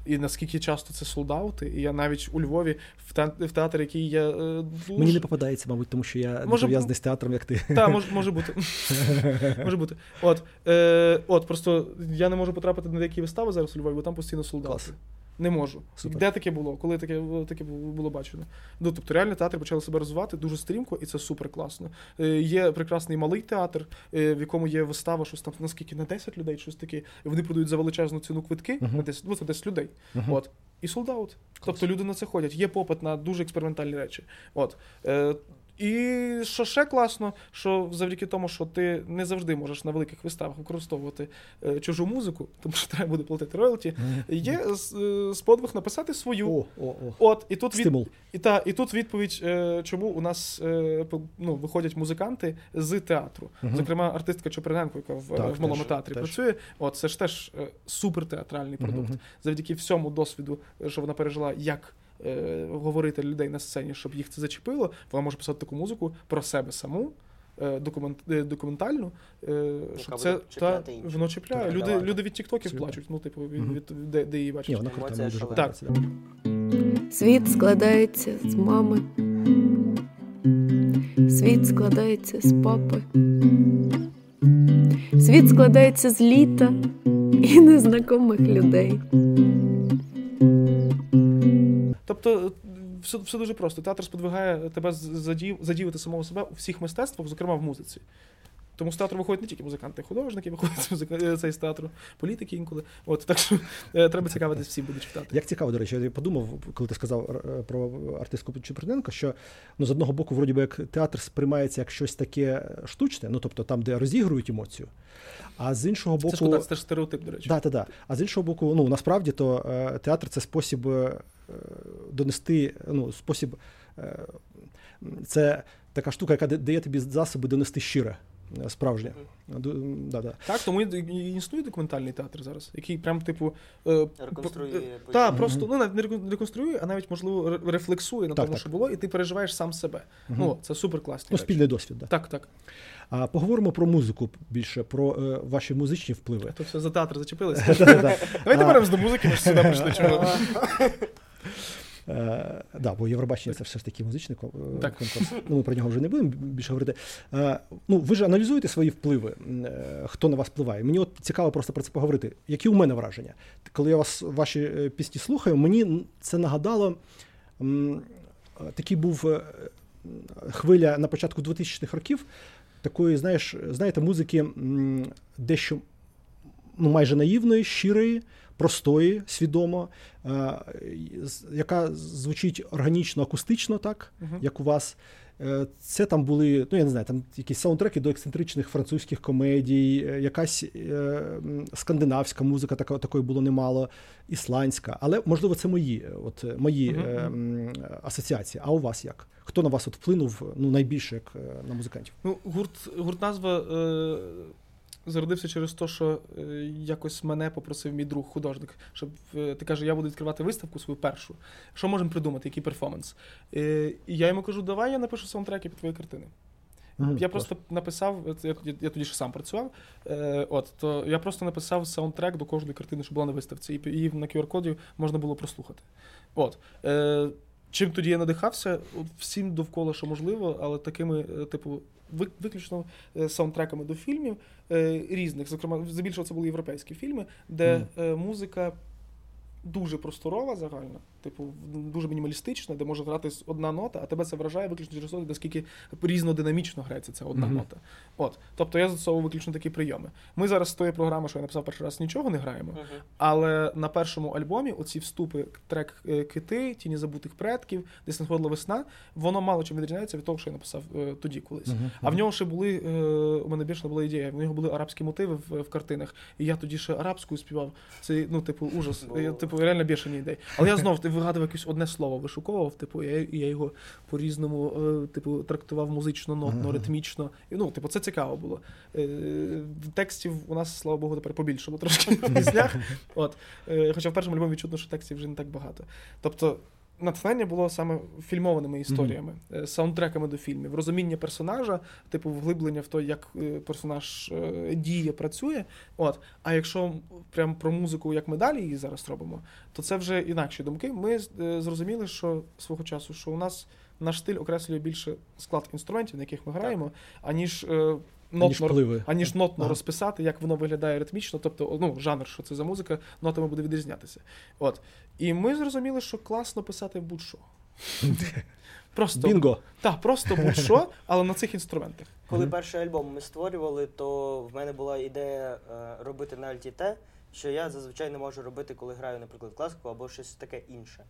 і наскільки часто це солдаути, і я навіть у Львові в, театр, в театр, який я е, дуже... Мені не попадається, мабуть, тому що я Може, пов'язаний з театром, як ти. Так, може, може бути. може бути. От, е, от, просто я не можу потрапити на деякі вистави зараз у Львові, бо там постійно солдати. Клас. Не можу. Супер. Де таке було? Коли таке, таке було бачено? Ну, тобто, реально театри почали себе розвивати дуже стрімко, і це супер класно. Е, є прекрасний малий театр, е, в якому є вистава, щось там наскільки на 10 людей, щось таке. І вони продають за величезну ціну квитки Мгм. на 10, ну, це 10 людей. Мгм. От. І солдаут. Тобто люди на це ходять. Є попит на дуже експериментальні речі. От. Е, і що ще класно, що завдяки тому, що ти не завжди можеш на великих виставах використовувати е, чужу музику, тому що треба буде платити роялті, є е, сподвиг написати свою. О, о, о. От, і тут, від, Стимул. і, та, і тут відповідь, е, чому у нас е, ну, виходять музиканти з театру. Мгм. Зокрема, артистка Чоприненко, яка в, Так, в малому теж, театрі теж. працює. От, це ж теж е, супертеатральний продукт. Мгм. Завдяки всьому досвіду, е, що вона пережила, як е, говорити людей на сцені, щоб їх це зачепило, вона може писати таку музику про себе саму. е, Документ, е, документальну, е, що це та воно чіпляє. Так, Люди, давай. люди від тіктоків плачуть, ну, типу, від, Мгм. від, де, де її бачать. Ні, вона крута, дуже да. Світ складається з мами, світ складається з папи, світ складається з літа і незнайомих людей. Тобто е, все, все дуже просто. Театр сподвигає тебе задіяти самого себе у всіх мистецтвах, зокрема в музиці. Тому з театру виходять не тільки музиканти, художники виходять з е, з театру, політики інколи. От так що е, треба цікавитись всім, будуть читати. Як цікаво, до речі, я подумав, коли ти сказав е, про артистку Чуприненко, що ну, з одного боку, вроді би, як театр сприймається як щось таке штучне, ну тобто там, де розігрують емоцію. А з іншого Це боку, шкода, це теж стереотип, до речі. Да, да, да. А з іншого боку, ну насправді то театр це спосіб донести, ну, спосіб, це така штука, яка дає тобі засоби донести щире. Е, справжня. Да, да. Так, тому і існує документальний театр зараз, який прям, типу. е, Реконструює п- Так, просто ну не реконструює, а навіть можливо рефлексує на Так, тому, так. що було, і ти переживаєш сам себе. Ну, це супер класні. Ну, спільний досвід. Да. Так, так. А поговоримо про музику більше, про е, ваші музичні впливи. То все за театр зачепилися. Давайте беремо до музики, ми ж сюди прийшли. Чого? Е, да, бо Євробачення це все ж таки музичний е, Так. конкурс. Ну, ми про нього вже не будемо більше говорити. Е, ну, ви ж аналізуєте свої впливи, е, хто на вас впливає. Мені от цікаво просто про це поговорити. Які у мене враження? Коли я вас ваші пісні слухаю, мені це нагадало. м, Такий був хвиля на початку 2000-х років. Такої, знаєш, знаєте, музики дещо ну, майже наївної, щирої, простої, свідомо, е, яка звучить органічно, акустично, так, Мгм. як у вас. Е, Це там були, ну я не знаю, там якісь саундтреки до ексцентричних французьких комедій, е, якась е, скандинавська музика, така, такої було немало, ісландська. Але можливо, це мої, е, от е, мої Мгм, е, асоціації. А у вас як? Хто на вас от вплинув ну, найбільше як е, на музикантів? Ну, гурт, гурт назва е, зародився через те, що е, якось мене попросив мій друг, художник, щоб е, ти каже, я буду відкривати виставку свою першу. Що можемо придумати, який перформанс? Е, і я йому кажу, давай я напишу саундтреки під твої картини. Мгм, Я клас. просто написав, я, я, я тоді ще сам працював. Е, от, то я просто написав саундтрек до кожної картини, що була на виставці, і її на QR-коді можна було прослухати. От. Е, чим тоді я надихався? Всім довкола, що можливо, але такими, типу, виключно е, саундтреками до фільмів е, різних. Зокрема, здебільшого це були європейські фільми, де е, музика. Дуже просторова загальна, типу, дуже мінімалістична, де може грати одна нота, а тебе це вражає виключно через те, наскільки різнодинамічно грається ця одна Мгм. нота. От. Тобто я застосовую виключно такі прийоми. Ми зараз з тої програми, що я написав перший раз, нічого не граємо. Мгм. Але на першому альбомі оці вступи, трек е, Кити, Тіні забутих предків, десь надходила весна, воно мало чим відрізняється від того, що я написав е, тоді колись. Мгм, А в нього ще були, е, у мене більше була ідея, в нього були арабські мотиви в, в картинах, і я тоді ще арабською співав. Це, ну, типу, ужас. Я, типу, реально бішені ідеї. Але я знов вигадував якесь одне слово, вишуковував, типу, я, я його по-різному, е, типу, трактував музично, нотно, ритмічно. І, ну, типу, це цікаво було. Е, текстів у нас, слава Богу, тепер побільшало трошки в піснях. От. Е, хоча в першому альбомі відчутно, що текстів вже не так багато. Тобто, натхнення було саме фільмованими історіями, е, саундтреками до фільмів, розуміння персонажа, типу вглиблення в те, як е, персонаж е, діє, працює. От. А якщо прям про музику, як ми далі її зараз робимо, то це вже інакші думки. Ми зрозуміли, що свого часу, що у нас наш стиль окреслює більше склад інструментів, на яких ми граємо, аніж. е, Аніж Нотно, аніж нотно Ага. розписати, як воно виглядає ритмічно, тобто ну, жанр, що це за музика, нотами буде відрізнятися. От. І ми зрозуміли, що класно писати будь-що. Просто, Бінго! Так, просто будь-що, але на цих інструментах. Коли перший альбом ми створювали, то в мене була ідея е, робити на альті те, що я зазвичай не можу робити, коли граю, наприклад, класику або щось таке інше.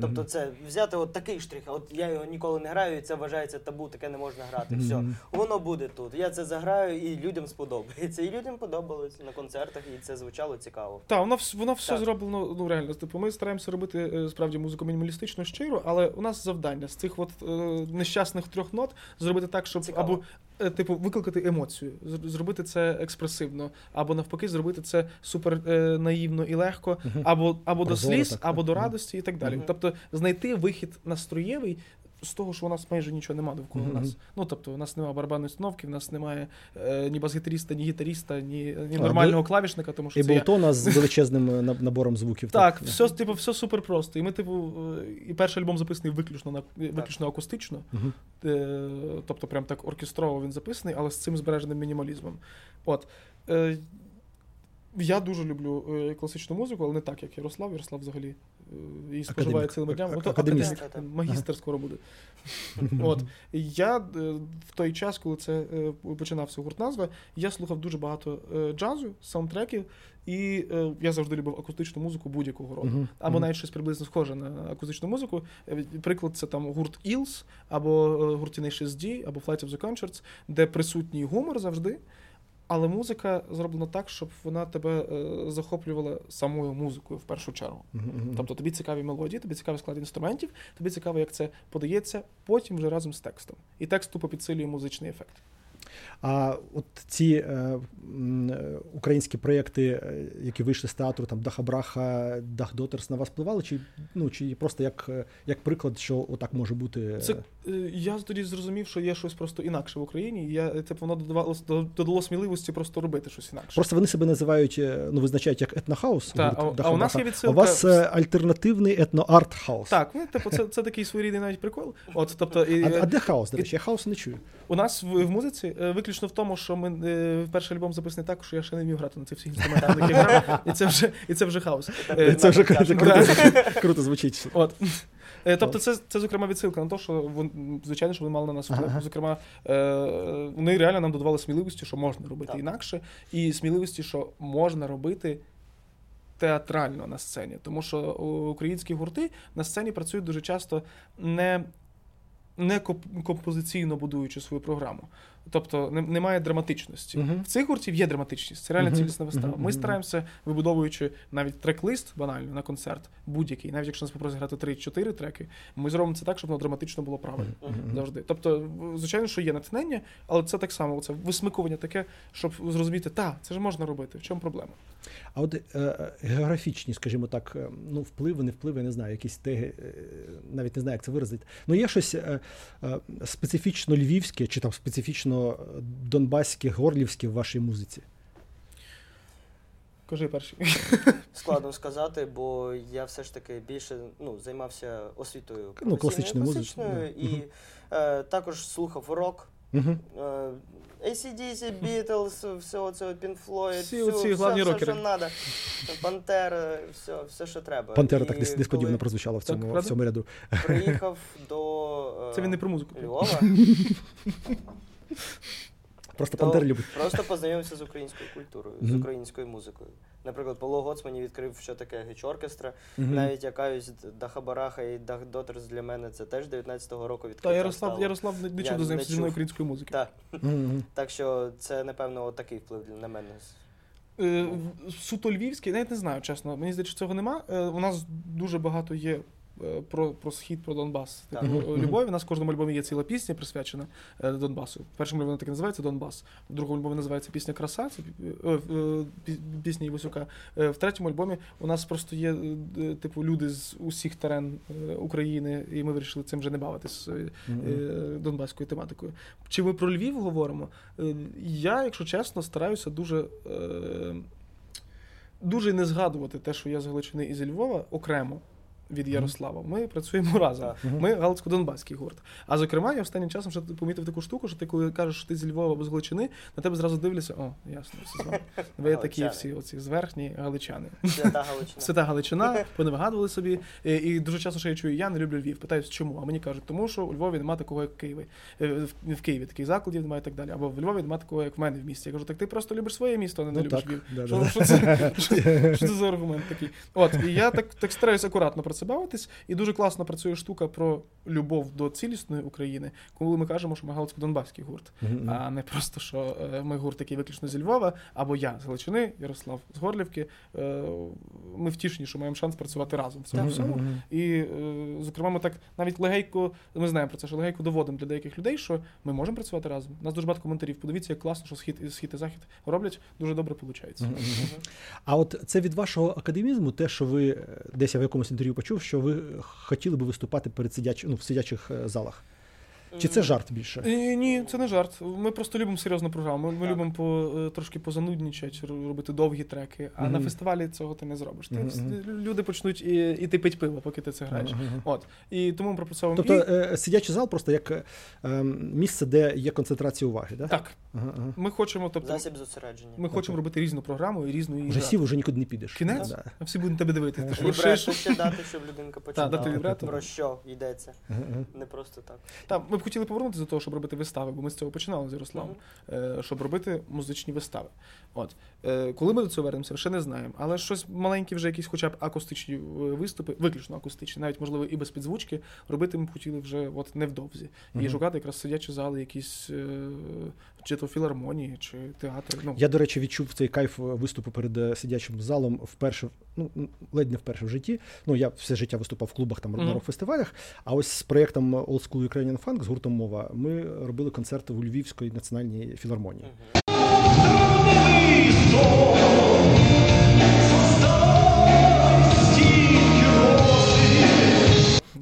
Тобто, це взяти от такий штрих, а от я його ніколи не граю, і це вважається табу, таке не можна грати. Все, воно буде тут. Я це заграю, і людям сподобається. І людям подобалось на концертах, і це звучало цікаво. Так, воно, воно все Так. зроблено ну реально. Типу, ми стараємося робити е, справді музику мінімалістично щиро, але у нас завдання з цих от е, нещасних трьох нот зробити так, щоб Цікаво. або е, типу викликати емоцію, зробити це експресивно, або навпаки, зробити це супер е, наївно і легко, або, або до сліз, так, або так. до радості так далі. Тобто знайти вихід настроєвий. З того, що у нас майже нічого немає довкола Мгм. нас. Ну тобто, у нас немає барабанної установки, в нас немає е, ні бас-гітаріста, ні гітаріста, ні, ні А, нормального клавішника, тому що І це я. Болтона з величезним е, набором звуків. Так, все, типу, все супер просто. І ми, типу, е, і перший альбом записаний виключно на виключно акустично. Мгм. Е, тобто, прям так оркестрово він записаний, але з цим збереженим мінімалізмом. От. Е, я дуже люблю е, класичну музику, але не так, як Ярослав. Ярослав взагалі е, її споживає Академік. цілими днями. А- Ну, то академіст. магістр скоро буде. От. Я е, в той час, коли це е, починався гурт назва, я слухав дуже багато е, джазу, саундтреків, і е, я завжди любив акустичну музику будь-якого роду. Або навіть щось приблизно схоже на акустичну музику. Е, Приклад, це там гурт Eels, або е, гурт Tenacious D, або Flight of the Conchords, де присутній гумор завжди. Але музика зроблена так, щоб вона тебе е, захоплювала самою музикою в першу чергу. Мгм. Тобто тобі цікаві мелодії, тобі цікавий склад інструментів, тобі цікаво, як це подається, потім вже разом з текстом. І текст тупо підсилює музичний ефект. А от ці е, е, українські проєкти, е, які вийшли з театру, там Дахабраха, Дахдотерс, на вас впливали? Чи, ну, чи просто як, е, як приклад, що отак може бути? Це я тоді зрозумів, що є щось просто інакше в Україні. і Я типу, воно додавало додало сміливості просто робити щось інакше. Просто вони себе називають, е, ну, визначають як етнохаос. Та, гурт а- а у нас є А відсилка у вас е, альтернативний етноарт-хаос. Так, ну типу, це, це такий своєрідний навіть прикол. От, тобто, і, А, а де хаос? До речі, я хаосу не чую. у нас в, в музиці е, виключно в тому, що ми е, перший альбом записаний так, що я ще не вмів грати на цих всіх інструментах, грав, і це вже і це вже хаос. Е, Це вже круто, звучить. От. Е, Тобто, це, це, зокрема, відсилка на те, що вони, звичайно, що вони мали на нас вплив. Ага. Зокрема, е, вони реально нам додавали сміливості, що можна робити Так. інакше, і сміливості, що можна робити театрально на сцені. Тому що українські гурти на сцені працюють дуже часто не. Не композиційно будуючи свою програму, тобто немає драматичності. Мгм. В цих гуртів є драматичність, це реально Мгм. цілісна вистава. Мгм. Ми стараємося, вибудовуючи навіть трек-лист банально на концерт, будь-який, навіть якщо нас попросять грати 3-4 треки, ми зробимо це так, щоб воно драматично було правильно. Завжди. Тобто, звичайно, що є натхнення, але це так само, це висмикування таке, щоб зрозуміти, та, це ж можна робити. В чому проблема? А от е, е, географічні, скажімо так, е, ну, впливи, не впливи, я не знаю, якісь теги, е, навіть не знаю, як це виразити. Ну, є щось е, е, специфічно львівське чи там специфічно е, донбаське, горлівське в вашій музиці. Кажи перший. Складно сказати, бо я все ж таки більше ну, займався освітою Ну, класичною класичною, і е, також слухав рок. Угу. Е, ACDC, Beatles, все це Pink Floyd, Всі всю- оці все, все, рокери. що надо. Пантера, все, все, що треба. Пантера І так несподівано коли прозвучала в Так, цьому, в цьому ряду. приїхав до е, Це він не про музику. Львова, Просто то Пантер любить. просто познайомився з українською культурою, з українською музикою. Наприклад, Павло Гоц мені відкрив, що таке гіч-оркестра. Навіть якась Дахабараха і Дахдотерс для мене це теж 19-го року відкриття Та Ярослав. Ярослав не Я чув зі мною чув. української музики. Так. Що це, напевно, такий вплив на мене. Е, суто львівський, навіть не знаю, чесно. Мені здається, цього нема. Е, У нас дуже багато є. Е, Про, про схід, про Донбас. Так. Типу, любові. У нас в кожному альбомі є ціла пісня присвячена е, Донбасу. В першому альбомі так і називається Донбас. В другому альбомі називається пісня Краса, це пісня Івасюка. В третьому альбомі у нас просто є типу люди з усіх терен України, і ми вирішили цим вже не бавитись донбаською тематикою. Чи ми про Львів говоримо? Я, якщо чесно, стараюся дуже. Дуже не згадувати те, що я з Галичини і зі Львова окремо від Ярослава. Ми працюємо разом. Ми Галицько-Донбаський гурт. А зокрема, я останнім часом ще помітив таку штуку, що ти коли кажеш, що ти зі Львова або з Галичини, на тебе зразу дивляться, о, ясно, все з вами. Ви такі всі оці зверхні галичани. Свята Галичина. Свята Галичина, вони вигадували собі. І дуже часто ще я чую, я не люблю Львів. Питаюсь, чому? А мені кажуть, тому що у Львові немає такого, як в Києві. Е, В Києві таких закладів немає і так далі. Або в Львові немає такого, як в мене в місті. Я кажу, так ти просто любиш своє місто, а не, не Ну любиш так, Львів. Що, це, за аргумент такий? От, і я так, так стараюсь акуратно про це бавитись, і дуже класно працює штука про любов до цілісної України, коли ми кажемо, що ми Галицько-Донбаський гурт, Мгм. а не просто, що е, ми гурт, який виключно зі Львова, або я з Галичини, Ярослав з Горлівки. Е, Ми втішні, що маємо шанс працювати разом в цьому всьому. мгм. І, е, зокрема, ми так навіть легенько, ми знаємо про це, що легенько доводимо для деяких людей, що ми можемо працювати разом. У нас дуже багато коментарів. Подивіться, як класно, що схід і схід і захід роблять. Дуже добре виходить. Мгм. А от це від вашого академізму, те, що ви десь я в якомусь інтерв'ю почув, що ви хотіли би виступати перед сидяч... ну, в сидячих е, залах. Чи це жарт більше? Е, Ні, це не жарт. Ми просто любимо серйозну програму. Ми, ми любимо по, е, трошки позануднічати, робити довгі треки, а на фестивалі цього ти не зробиш. Ти, мгм. Люди почнуть і, іти пить пиво, поки ти це граєш. Мгм. От. І тому ми пропрацьовуємо. Тобто І- е, сидячий зал просто як ем, місце, де є концентрація уваги, да? Так, ага. ми хочемо, тобто, Засіб зосередження. ми хочемо робити різну програму і різну її. Вже сів, вже нікуди не підеш. Кінець? Да. А всі будуть тебе дивитися. Ти Лібрето ще дати, щоб людинка почитала. Про що йдеться. Не просто так. Ми хотіли повернутися до того, щоб робити вистави, бо ми з цього починали з Ярославом, е, щоб робити музичні вистави. От. Е, коли ми до цього вернемося, ще не знаємо. Але щось маленьке, вже якісь хоча б акустичні е, виступи, виключно акустичні, навіть можливо і без підзвучки, робити ми хотіли вже от невдовзі. І шукати якраз сидячі зали, якісь чи то філармонії, чи театри. Ну, Я, до речі, відчув цей кайф виступу перед е, сидячим залом вперше, ну ледь не вперше в житті. Ну я все життя виступав в клубах там Мгм. на рок-фестивалях. А ось з проєктом Old School Ukrainian Funk з гуртом мова. Ми робили концерти у Львівської національній філармонії.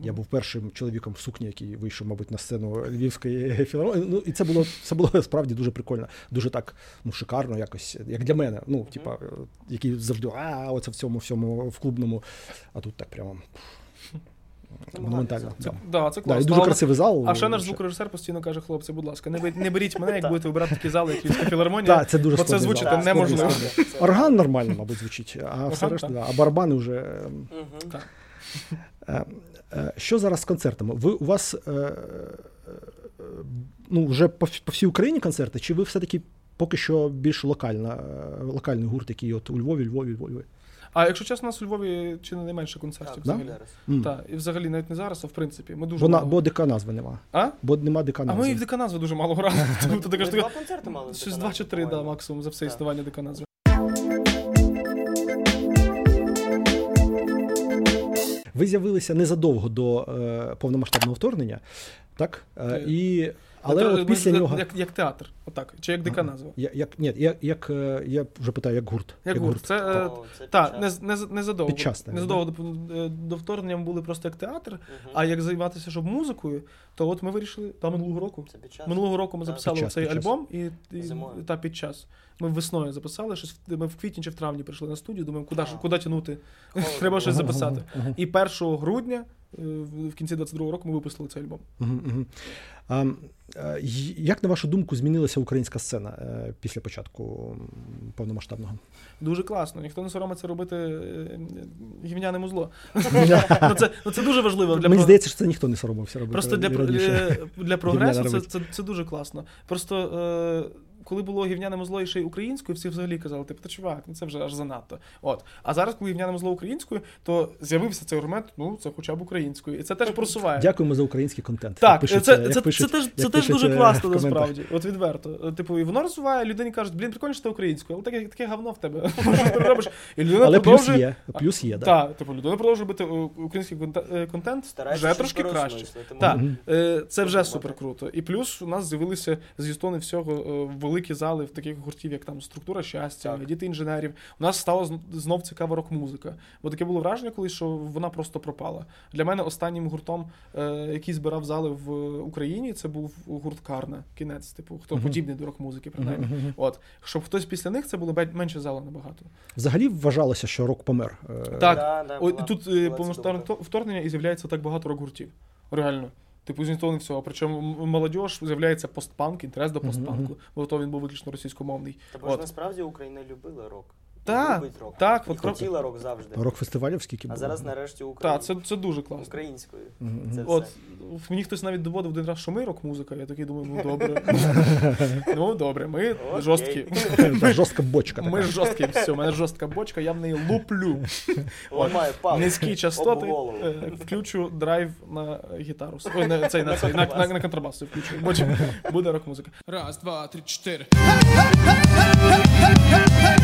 Я був першим чоловіком в сукні, який вийшов, мабуть, на сцену Львівської філармонії. Ну і це було це було справді дуже прикольно, дуже так ну шикарно, якось як для мене. Ну, типа, який завжди а оце в цьому всьому в клубному. А тут так прямо монументально. Це- Да. Да, це Да, і дуже Але- красивий зал. А ще наш звукорежисер постійно каже, хлопці, будь ласка, не беріть, не беріть мене, як будете вибирати такі зали, як Львівська філармонія. Так, це дуже бо це зал. Неможливо. складний. Орган нормально, мабуть, звучить, а все решта, да. а барабани вже. Е, Що зараз з концертами? Ви у вас е, е, ну, вже по, по всій Україні концерти, чи ви все-таки поки що більш локальна, локальний гурт, який от у Львові, Львові, Львові? А якщо чесно, у нас у Львові чи не найменше концертів Так, взагалі. М. Так, і взагалі навіть не зараз, а в принципі. Ми дуже Бо, на, мало. бо ДК назви нема. А? Бо нема ДК А ми і в деканазви дуже мало грали. Тобто Ми два концерти мали. щось два чи три, да, максимум за все існування деканазви. Ви з'явилися незадовго до е, повномасштабного вторгнення, так? Е, Е, і, але Це, от після як, нього. Як, як театр, отак. Чи як деканазва. Я, як, ні, як, як, е, я вже питаю, як гурт. Як гурт. Це, е, О, це Так, під не, не, не задовго. Під час, не задовго до, е, до вторгнення ми були просто як театр, Мгм. а як займатися щоб музикою, то от ми вирішили та минулого року. Це під час. Минулого року ми записали Під час, цей під час. альбом і, і та під час. Ми весною записали щось. в- Ми в квітні чи в травні прийшли на студію. Думаємо, куди, ж- куди тягнути? Треба щось записати. І 1 грудня, е, в кінці 22-го року, ми випустили цей альбом. А, як на вашу думку змінилася українська сцена е, після початку повномасштабного? Дуже класно. Ніхто не соромиться робити е, гівняне музло. ну, це, ну, це дуже важливо для Мені про- здається, що це ніхто не соромився робити. Просто для, е, для прогресу це, це, це дуже класно. Просто е, коли було гівняне зло і ще й українською, всі взагалі казали, типу, та чувак, ну це вже аж занадто. От. А зараз, коли гівняне зло українською, то з'явився цей аргумент, ну це хоча б українською. І це теж просуває. Дякуємо за український контент. Так, пишуть, це, е, це, пишуть- це, теж, це теж дуже е, класно насправді. От відверто. Е, Типу, і воно розвиває, людині кажуть, блін, прикольно, що ти українською, але таке, таке говно в тебе. Ти робиш? І людина Але плюс є. Плюс є, да. Так, типу, людина продовжує бити е, український конте- е, контент Старайся вже трошки краще. Так, е, це вже супер круто. І плюс у нас з'явилися з Юстони всього е, великі зали в таких гуртів, як там структура щастя, Так. діти інженерів. У нас стало знов цікава рок-музика. Бо таке було враження, колись, що вона просто пропала. Для мене останнім гуртом, е, який збирав зали в Україні, це був гурт Карна. Кінець, типу, хто Мгм. подібний до рок-музики, принаймні. Мгм. От, щоб хтось після них це було менше зала набагато. Взагалі вважалося, що рок помер. Е, Так, Да, да, О, була- тут е, повноштабне вторгнення і з'являється так багато рок-гуртів. Реально. Типу, з не всього. Причому молодіж з'являється постпанк, інтерес до постпанку, бо то він був виключно російськомовний. Та бо ж насправді Україна любила рок. І Так, любить рок. так, і от рок- хотіла рок завжди. Рок-фестивалів скільки А зараз нарешті Україна. Так, це, це дуже класно. українською. Це. От все. мені хтось навіть доводив один раз, що ми рок-музика. Я такий думаю, ну добре. ну добре, ми Окей. жорсткі. Та, Жорстка бочка така. Ми жорсткі, все, у мене жорстка бочка, я в неї луплю. Ламає палець. Низькі частоти. Об голову. е, Включу драйв на гітару. Ой, на, цей, на, цей, на, на, на контрабасу включу. Буде рок-музика. Раз, два, три, парова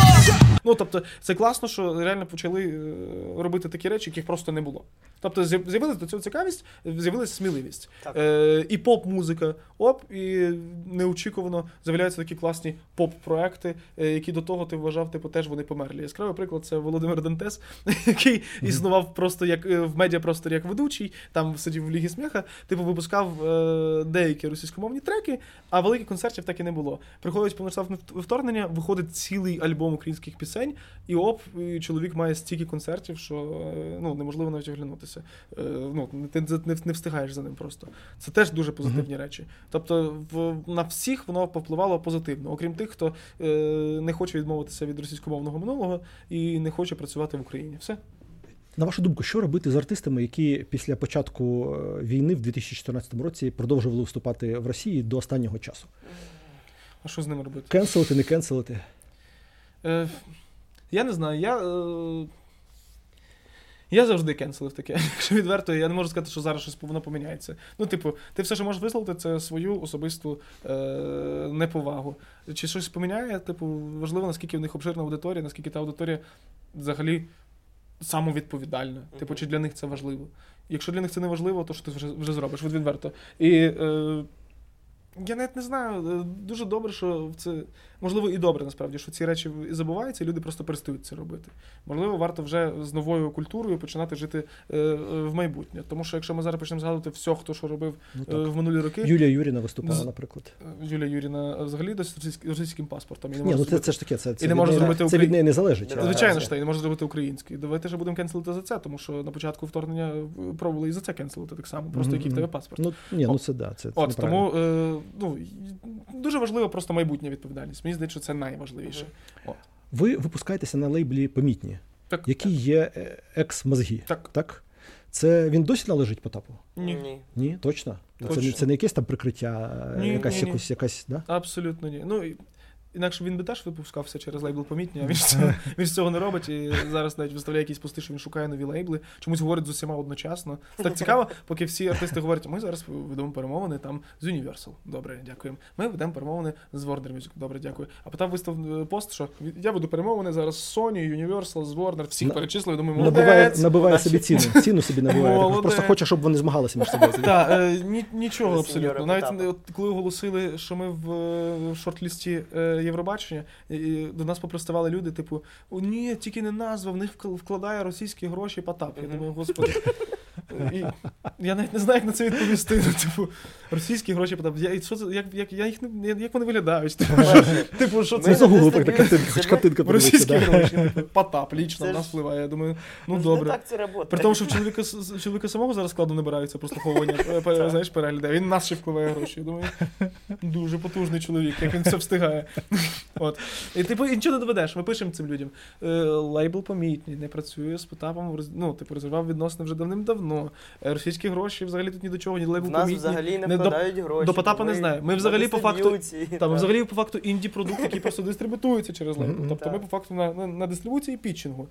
Ну, тобто, це класно, що реально почали е, робити такі речі, яких просто не було. Тобто, з'яв- з'явилась до цього цікавість, з'явилася сміливість. Е, і поп-музика, оп, і неочікувано з'являються такі класні поп-проекти, е, які до того ти вважав, типу, теж вони померлі. Яскравий приклад це Володимир Дантес, який існував просто як е, в медіапросторі як ведучий, там сидів в Лігі сміха, типу, випускав е, деякі російськомовні треки, а великих концертів так і не було. Приходить повномасштабне вт- вторгнення, виходить цілий альбом українських пісень, і оп, і чоловік має стільки концертів, що е, ну, неможливо навіть оглянутися. Е, ну, ти не, не встигаєш за ним просто. Це теж дуже позитивні речі. Тобто, в, на всіх воно повпливало позитивно, окрім тих, хто е, не хоче відмовитися від російськомовного минулого і не хоче працювати в Україні. Все. На вашу думку, що робити з артистами, які після початку е, війни в 2014 році продовжували виступати в Росії до останнього часу? А що з ними робити? Кенселити, не кенселити? Е, я не знаю. Я, е, Я завжди кенселив таке. Якщо відверто, я не можу сказати, що зараз щось воно поміняється. Ну, типу, ти все, що можеш висловити, це свою особисту е- неповагу. Чи щось поміняє? Типу, важливо, наскільки в них обширна аудиторія, наскільки та аудиторія взагалі самовідповідальна. Типу, чи для них це важливо. Якщо для них це не важливо, то що ти вже, вже зробиш від відверто. І е- я навіть не знаю, е, дуже добре, що це можливо і добре насправді, що ці речі і забуваються, і люди просто перестають це робити. Можливо, варто вже з новою культурою починати жити е, е, в майбутнє. Тому що якщо ми зараз почнемо згадувати все, хто що робив Ну, в минулі роки, Юлія Юріна виступала, наприклад. Юлія Юріна взагалі досить російським паспортом. І не Ні, може ну це, це ж таке, це, це, не може зробити це від неї не залежить. Звичайно ж, та й не може зробити український. Давайте ж будемо кенселити за це, тому що на початку вторгнення пробували і за це кенселити так само, просто який в тебе паспорт. Ну, ні, ну це да, це, це От тому ну, дуже важливо просто майбутня відповідальність. Мені здається, що це найважливіше. Ви випускаєтеся на лейблі помітні, Так, який є е, екс-мозги. Так. так? Це він досі належить Потапу? Ні. Ні. Ні, точно. Це, Точно. не, це не якесь там прикриття, е, Ні, якась, ні, ні. якусь, якась, да? Абсолютно ні. Ну, інакше він би теж випускався через лейбл помітні, а він ж цього, він ж цього не робить. І зараз навіть виставляє якісь пости, що він шукає нові лейбли, чомусь говорить з усіма одночасно. Це так цікаво, поки всі артисти говорять, ми зараз ведемо перемовини там з Universal. Добре, дякуємо. Ми ведемо перемовини з Warner Music. Добре, дякую. А потім вистав е, пост, що я веду перемовини зараз з Sony, Universal, з Warner, всіх На- перечислив, думаю, Набиває, молодець. набиває собі ціну. Ціну собі набиває. Просто хоче, щоб вони змагалися між собою. Так, е, нічого абсолютно. Навіть е, коли оголосили, що ми в, шорт-лісті Євробачення, і, до нас попроставали люди, типу, о, ні, тільки не назва, в них вкл- вкладає російські гроші Потап. Я думаю, господи. І, я навіть не знаю, як на це відповісти. Ну, типу, російські гроші Потап. Я, і що це, як, як, я їх не, як вони виглядають? Типу, що, типу, що це Це за загугли не так, картинка, хоч картинка російські гроші? Типу, Потап лічно в нас впливає. Я думаю, ну добре. Так це працює. При тому, що в чоловіка, чоловіка самого зараз складно набираються прослуховування, е, пе- знаєш, перегляди. Він нас ще впливає гроші. Я думаю, дуже потужний чоловік, як він це встигає. От. І типу, і нічого не доведеш. Ми пишемо цим людям. Е, лейбл помітний, не працює з Потапом, ну, типу, розірвав відносини вже давним-давно. Е, російські гроші взагалі тут ні до чого, ні В нас взагалі не не до- вкладають гроші. до Потапа не Ми знаю. Ми взагалі по факту- Та, ми взагалі по факту інді-продукт, який просто дистрибутується через лейбл. Мгм. Тобто ми по факту на, на, на дистрибуції і пітчингу.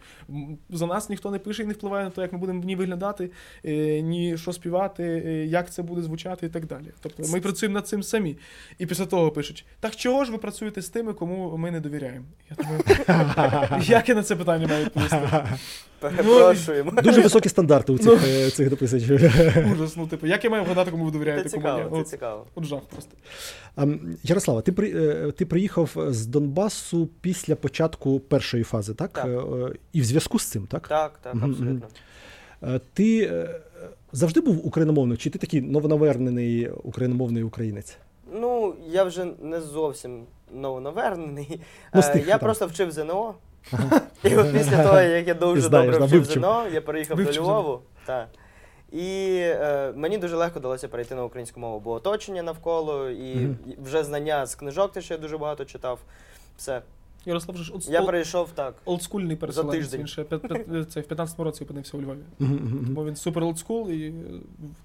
За нас ніхто не пише і не впливає на те, як ми будемо ні виглядати, е, ні що співати, е, як це буде звучати і так далі. Тобто ми працюємо над цим самі. І після того пишуть: так чого ж ви працюєте з тими, кому ми не довіряємо? Я думаю, як я на це питання маю відповісти? Перепрошуємо. Дуже високі стандарти у цих, е, цих дописачів. Ужас, ну типу, як я маю вгадати, кому ви Це довіряєте, ні? цікаво, це цікаво. от жах просто. А, Ярослава, ти, при, е, ти приїхав з Донбасу після початку першої фази, так? Так. Е, І в зв'язку з цим, так? Так, так, абсолютно. Ти завжди був україномовним, чи ти такий новонавернений україномовний українець? Ну, я вже не зовсім новонавернений. Ну, тих, я там. просто вчив ЗНО. І от після того, як я дуже добре вчив. ЗНО, я переїхав до Львову. І е, мені дуже легко вдалося перейти на українську мову, бо оточення навколо, і Мгм. і вже знання з книжок, те, що я дуже багато читав. Все. Ярослав ж от, Я ол- перейшов так. олдскульний переселенець. тиждень. Він ще п'ят- п'ят- це в 15-му році опинився у Львові. Мгм, мгм. Бо він супер олдскул і е,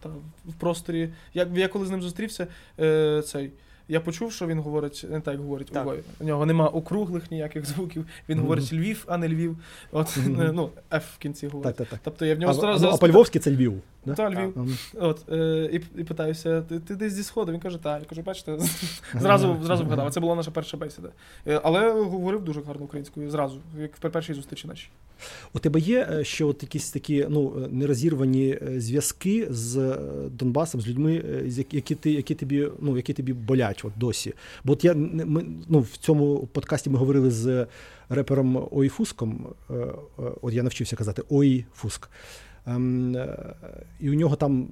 та, в просторі. Я, я коли з ним зустрівся, е, цей. Я почув, що він говорить не так, як говорить Так. у Львові. У нього нема округлих ніяких звуків. Він Мгм. говорить Львів, а не Львів. От, е, ну, F в кінці говорить. Так, так, так. Тобто я в нього ну, зразу. а по-львовськи це Львів. Да? Та, Львів. Мгм. От, е, і, і питаюся, ти, ти десь зі сходу? Він каже, так. Я кажу, бачите, зразу, зразу вгадав. Це була наша перша бесіда. Е, Але говорив дуже гарно українською зразу, як при першій зустрічі нашій. У тебе є е, ще от якісь такі ну, е, нерозірвані зв'язки з Донбасом, з людьми, які, ти, які, тобі, ну, які тобі болять от досі? Бо от я ми, ну, в цьому подкасті ми говорили з репером Ой Фуском. е, е, От я навчився казати Ой Фуск. Ем, е, І у нього там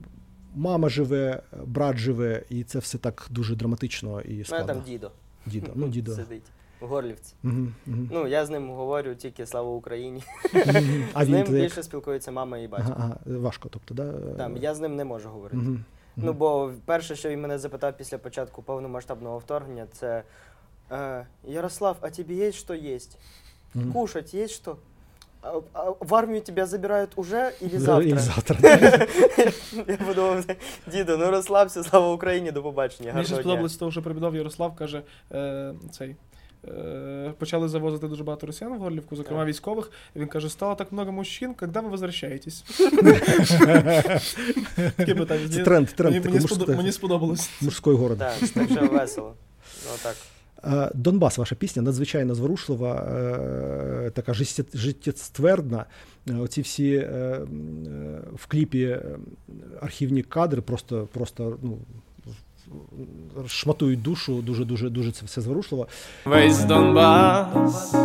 мама живе, брат живе, і це все так дуже драматично і У мене там дідо Дідо. Ну, дідо. сидить в Горлівці. Мгм, мгм. Ну, я з ним говорю тільки слава Україні. Мгм. А з ним то як? більше спілкуються мама і батько. Ага, ага, важко, тобто, да? Там, я з ним не можу говорити. Ну, бо перше, що він мене запитав після початку повномасштабного вторгнення, це е, Ярослав, а тобі є що їсть? Кушать є що? А, а в армію тебе забирають уже или І завтра? завтра. Я подумав, діду, ну розслабся, слава Україні, до побачення. Мені ще Гарного дня. сподобалось того, що прибідов Ярослав каже, е, цей. Е, Почали завозити дуже багато росіян в Горлівку, зокрема Так. військових. І він каже: стало так много мужчин, коли ви возвращаєтесь? Таке питання. Це Мені- тренд, тренд Мені, мужський- сподобалось. мужської города. Так, вже весело. Ну. Донбас, ваша пісня надзвичайно зворушлива, е, така життє- життєствердна. Оці всі е, в кліпі архівні кадри просто, просто ну, шматують душу, дуже, дуже, дуже це все зворушливо. Весь Донбас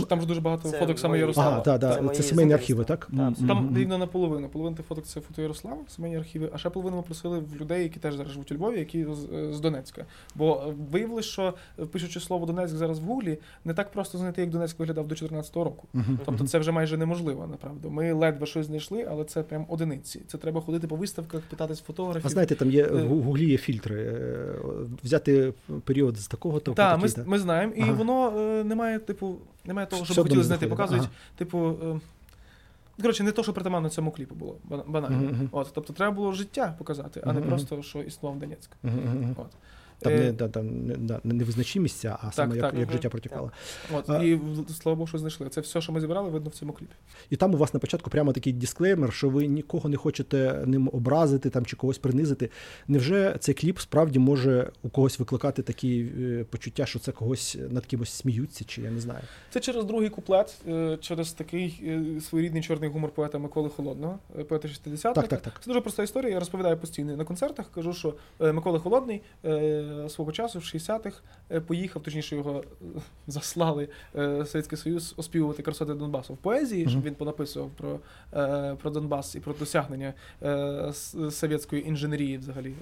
Там, там. дуже, ж дуже багато Це фоток саме Ярослава. Ага, да, да, Це це, сімейні архіви, так? Так, абсолютно. Там рівно наполовину. Половина тих фоток це фото Ярослава, сімейні архіви, а ще половину ми просили в людей, які теж зараз живуть у Львові, які з, з Донецька. Бо е, виявилось, що е, пишучи слово Донецьк зараз в гуглі, не так просто знайти, як Донецьк виглядав до 2014 року. Тобто це вже майже неможливо, направду. Ми ледве щось знайшли, але це прям одиниці. Це треба ходити по виставках, питатись фотографів. А знаєте, там є в Е, гуглі є фільтри. е, Взяти період з такого то Так, ми, ми знаємо, і Ага. воно е, немає, типу, немає того, що б хотіли знайти. Показують, ага. типу. Е, Коротше, не то, що притаманно цьому кліпу було банально. Мгм. От, тобто треба було життя показати, а не мгм. просто, що існував Донецьк. Мгм. От. Там Е, не, да, там, не, да, не визначні місця, а саме як, так, як життя протікало. От, А- і слава Богу, що знайшли. Це все, що ми зібрали, видно в цьому кліпі. І там у вас на початку прямо такий дисклеймер, що ви нікого не хочете ним образити там, чи когось принизити. Невже цей кліп справді може у когось викликати такі е, почуття, що це когось над кимось сміються, чи я не знаю? Це через другий куплет, е, через такий е, своєрідний чорний гумор поета Миколи Холодного, поета 60 Так, так, так. Це дуже проста історія. Я розповідаю постійно на концертах. Кажу, що е, Микола Холодний е, свого часу в 60-х е, поїхав, точніше його е, заслали е, Совєтський Союз оспівувати красоти Донбасу в поезії, щоб він понаписував про, е, про Донбас і про досягнення е, совєтської інженерії взагалі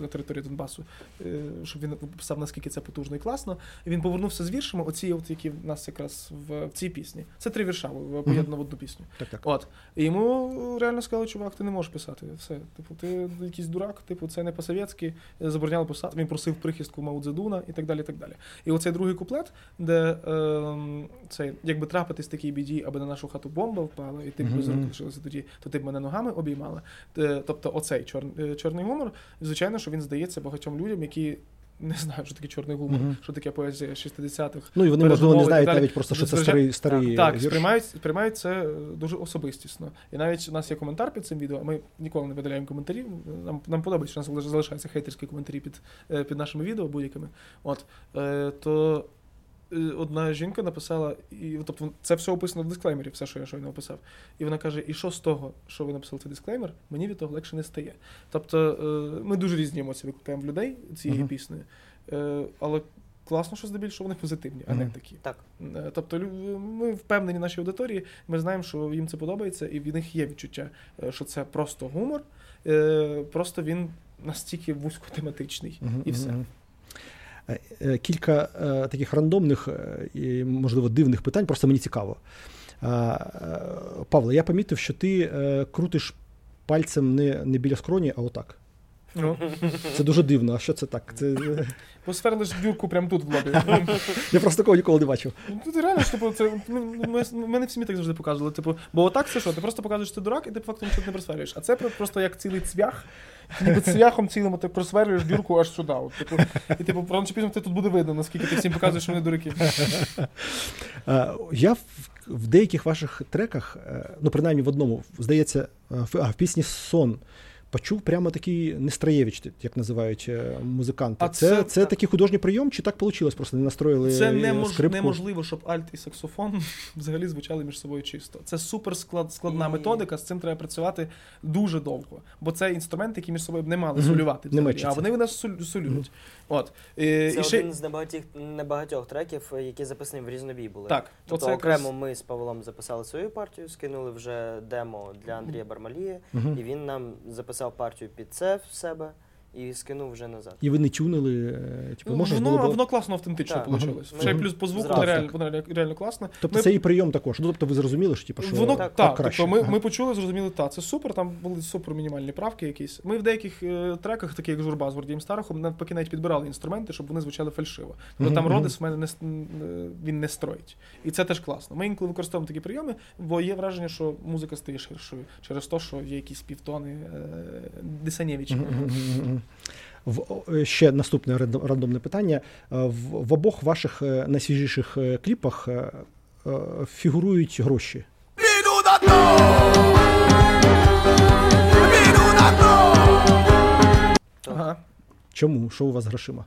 на території Донбасу, е, щоб він писав, наскільки це потужно і класно. І він повернувся з віршами, оці, от, які в нас якраз в, в цій пісні. Це три вірша поєднано в одну пісню. Так, так. От. І йому реально сказали, чувак, ти не можеш писати. Все. Типу, ти якийсь дурак, типу, це не по-совєтськи, забороняли писати. Він просив прихистку Мао Цзедуна і так далі. і так далі. І оцей другий куплет, де е, це, якби трапитись такій біді, аби на нашу хату бомба впала, і ти б mm-hmm. рук лишилася тоді, то ти б мене ногами обіймала. Е, Тобто, оцей чор, е, чорний гумор, звичайно, що він здається багатьом людям, які. Не знаю, що таке чорний гумор, Мгм. що таке поезія 60-х, Ну і вони, можливо, не знають навіть просто, що це старий старий так, так сприймають, сприймають це дуже особистісно. І навіть у нас є коментар під цим відео. Ми ніколи не видаляємо коментарів. Нам, нам подобається, що у нас залишаються хейтерські коментарі під, е, під нашими відео будь-якими. От е, то одна жінка написала, і тобто це все описано в дисклеймері, все, що я щойно описав. І вона каже: І що з того, що ви написали цей дисклеймер, мені від того легше не стає. Тобто е, ми дуже різні емоції викликаємо в людей цією Мгм. піснею. Е, але класно, що здебільшого вони позитивні, а не такі. Так. Е, Тобто ми впевнені в нашій аудиторії, ми знаємо, що їм це подобається, і в них є відчуття, е, що це просто гумор, е, просто він настільки вузькотематичний. Мгм, І все. Е, е, Кілька е, таких рандомних і, можливо, дивних питань, просто мені цікаво. Павло, я помітив, що ти крутиш пальцем не, не біля скроні, а отак. Ну, Це дуже дивно. А що це так? Це... е, посверлиш дюрку прямо тут в лобі. Я просто такого ніколи не бачив. Ну, Тут реально ж, типу, це ми, ми, мене всі так завжди показували. Типу, бо отак це що? Ти просто показуєш, що ти дурак, і ти факту нічого не просверлюєш. А це просто як цілий цвях. Ніби цвяхом цілим ти просверлюєш дюрку аж сюди. От, типу, і типу, рано чи пізно це тут буде видно, наскільки ти всім показуєш, що вони дураки. Е, Я в, в деяких ваших треках, е, ну принаймні в одному, здається, е, в, а, в пісні Сон. Почув прямо такий Нестроєвич, як називають е, музиканти. А це, це- це, такий художній прийом, чи так вийшло? Просто не настроїли Це немож, скрипку? неможливо, щоб альт і саксофон взагалі звучали між собою чисто. Це супер склад, складна І- методика, з цим треба працювати дуже довго. Бо це інструменти, які між собою б не мали Мгм. солювати. Не а вони в нас солю- солюють. От. Е, Це і ще... один з небагатьох, небагатьох треків, які записані в різнобій були. Так, Тобто оце окремо якраз- ми з Павлом записали свою партію, скинули вже демо для Андрія Бармалія, Мгм. і він нам записав партію під це в себе. І скинув вже назад. І ви не тюнили, е, типу, можна воно, було воно класно автентично Так. вийшло. Мгм. Ще плюс по звуку воно реально, реально, реально класно. Тобто Ми- це і прийом також. Ну, тобто ви зрозуміли, що типу, що Воно так, так, краще. тобто ми, Ага. ми почули, зрозуміли, та це супер. Там були супер мінімальні правки якісь. Ми в деяких е, треках, таких як журба з Гордієм Старохом, навпаки навіть підбирали інструменти, щоб вони звучали фальшиво. Тобто там Родис в мене не с- е, він не строїть. І це теж класно. Ми інколи використовуємо такі прийоми, бо є враження, що музика стає ширшою через те, що є якісь півтони е, дисанєвічі. В, ще наступне рандомне питання. Е, В, в обох ваших е, найсвіжіших е, кліпах фігурують гроші. Ага. Чому? Що у вас з грошима?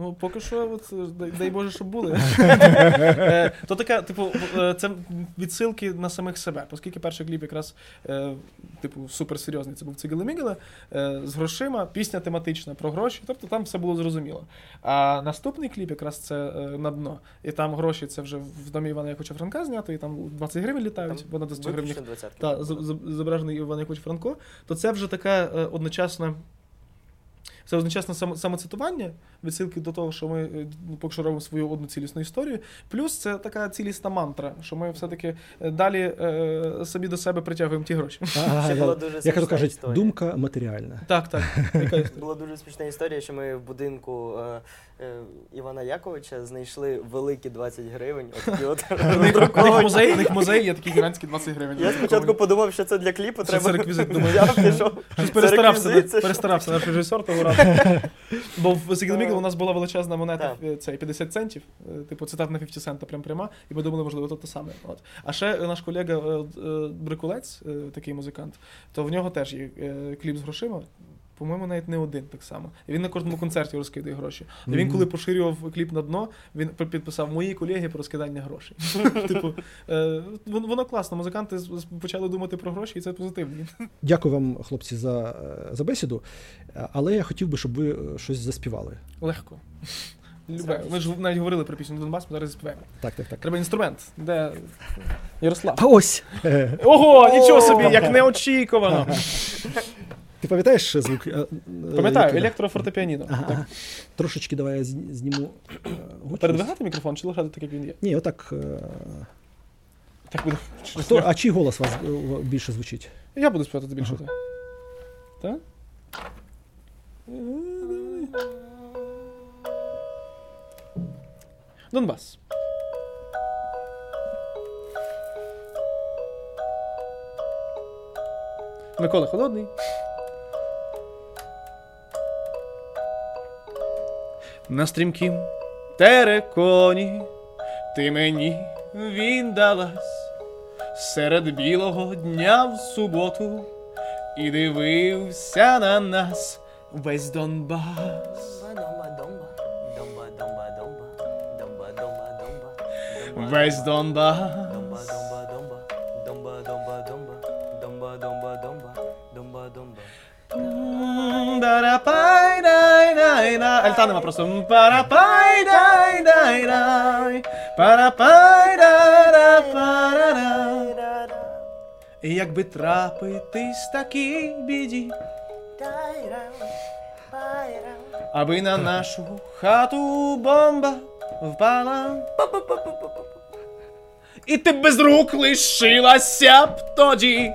Ну, поки що, от, е, дай, дай Боже, щоб були. Е, То таке, типу, е, це відсилки на самих себе. Оскільки перший кліп якраз, типу, суперсерйозний, це був Цигели Мігеле з грошима, пісня тематична про гроші, тобто там все було зрозуміло. А наступний кліп якраз це на дно. І там гроші це вже в домі Івана Яковича Франка знято, і там 20 гривень літають, бо на 100 гривень. Зображений Іван Якович Франко, то це вже така одночасна. Це одночасне самоцитування, відсилки до того, що ми е, ну, поки що робимо свою одну цілісну історію. Плюс це така цілісна мантра, що ми все-таки е, далі е, собі до себе притягуємо ті гроші. Я- була дуже Як смішна кажуть, історія. думка матеріальна. Так, так. Була дуже смішна історія, що ми в будинку е, Івана Яковича знайшли великі 20 гривень. От У них, у них роздруковані. музей, у них музей є такі гігантські 20 гривень. Я спочатку подумав, що це для кліпу, Що треба. це реквізит, думаю. Я пішов. Щось перестарався, реквізит, це перестарався наш режисер того разу. Бо в Сігнемігл у нас була величезна монета Так. е, цей 50 центів, е, типу цитат на 50 цента прям пряма, і ми думали, можливо, то те саме. От. А ще е, наш колега е, е, Брикулець, е, такий музикант, то в нього теж є е, кліп з грошима. По-моєму, навіть не один так само. І він на кожному концерті розкидає гроші. І він, коли поширював кліп на дно, він підписав мої колеги про скидання грошей. Типу, е, воно класно. Музиканти почали думати про гроші, і це позитивно. Дякую вам, хлопці, за, е, за бесіду. Е, Але я хотів би, щоб ви щось заспівали. Легко. Любе. Ми ж навіть говорили про пісню Донбас, ми зараз заспіваємо. Так, так, так. Треба інструмент. Де Ярослав? А ось! Ого, нічого собі, як неочікувано. Ти пам'ятаєш звук? е, е, Пам'ятаю, електрофортепіаніно. Ага, Так. ага. Трошечки давай я зніму. Передвигати мікрофон чи лишати так, як він є? Ні, отак. е, Так буде. Хто, а чий голос у вас е, більше звучить? Я буду співати більше. Ага. Так? Донбас. Микола Холодний. На стрімкім тереконі ти мені віддалась серед білого дня в суботу і дивився на нас весь Донбас. Весь Донбас. М, Парапай-дай-дай-дай. Альта нема просто. Парапай-дай-дай-дай. Парапай-дай-дай-дай. І якби трапитись такій біді, аби на нашу хату бомба впала. І ти без рук лишилася б тоді,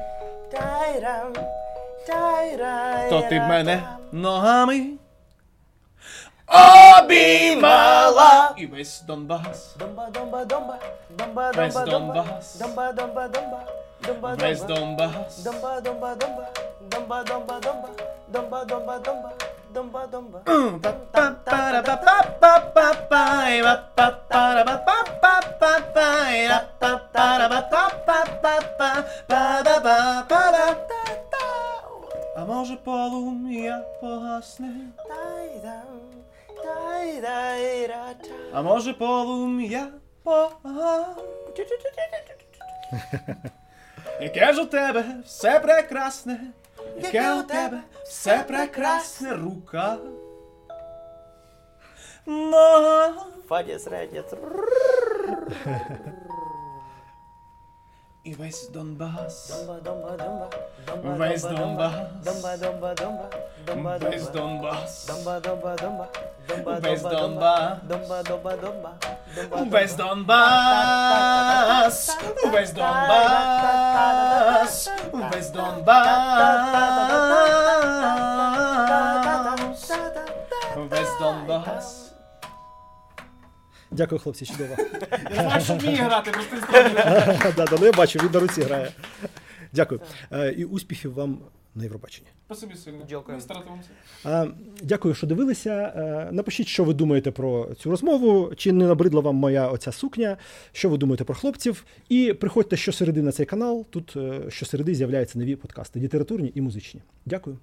то ти б мене Nohami. Obivala! E vez Donbass. Domba, domba, domba. Domba, domba, Donbass. А може полум'я погасне, а може полум'я погасне. Яке ж у тебе все прекрасне, яке у тебе все прекрасне рука. Нога. Фадія середня. E vais Donbass. Domba, domba, domba. Domba, vais Donbass. Domba, domba, domba. Domba, vais Donbass. Vais Donbass. Vais Donbass, vais Donbass, vais Donbass, vais Donbass. Дякую, хлопці, чудово. Я знаю, що вміє грати. Да, да, ну я бачу, він на руці грає. Дякую. Е, І успіхів вам на Євробаченні. Спасибі сильно. Дякую. Ми Дякую, що дивилися. Е, Напишіть, що ви думаєте про цю розмову, чи не набридла вам моя оця сукня, що ви думаєте про хлопців. І приходьте щосереди на цей канал. Тут е, щосереди з'являються нові подкасти літературні і музичні. Дякую.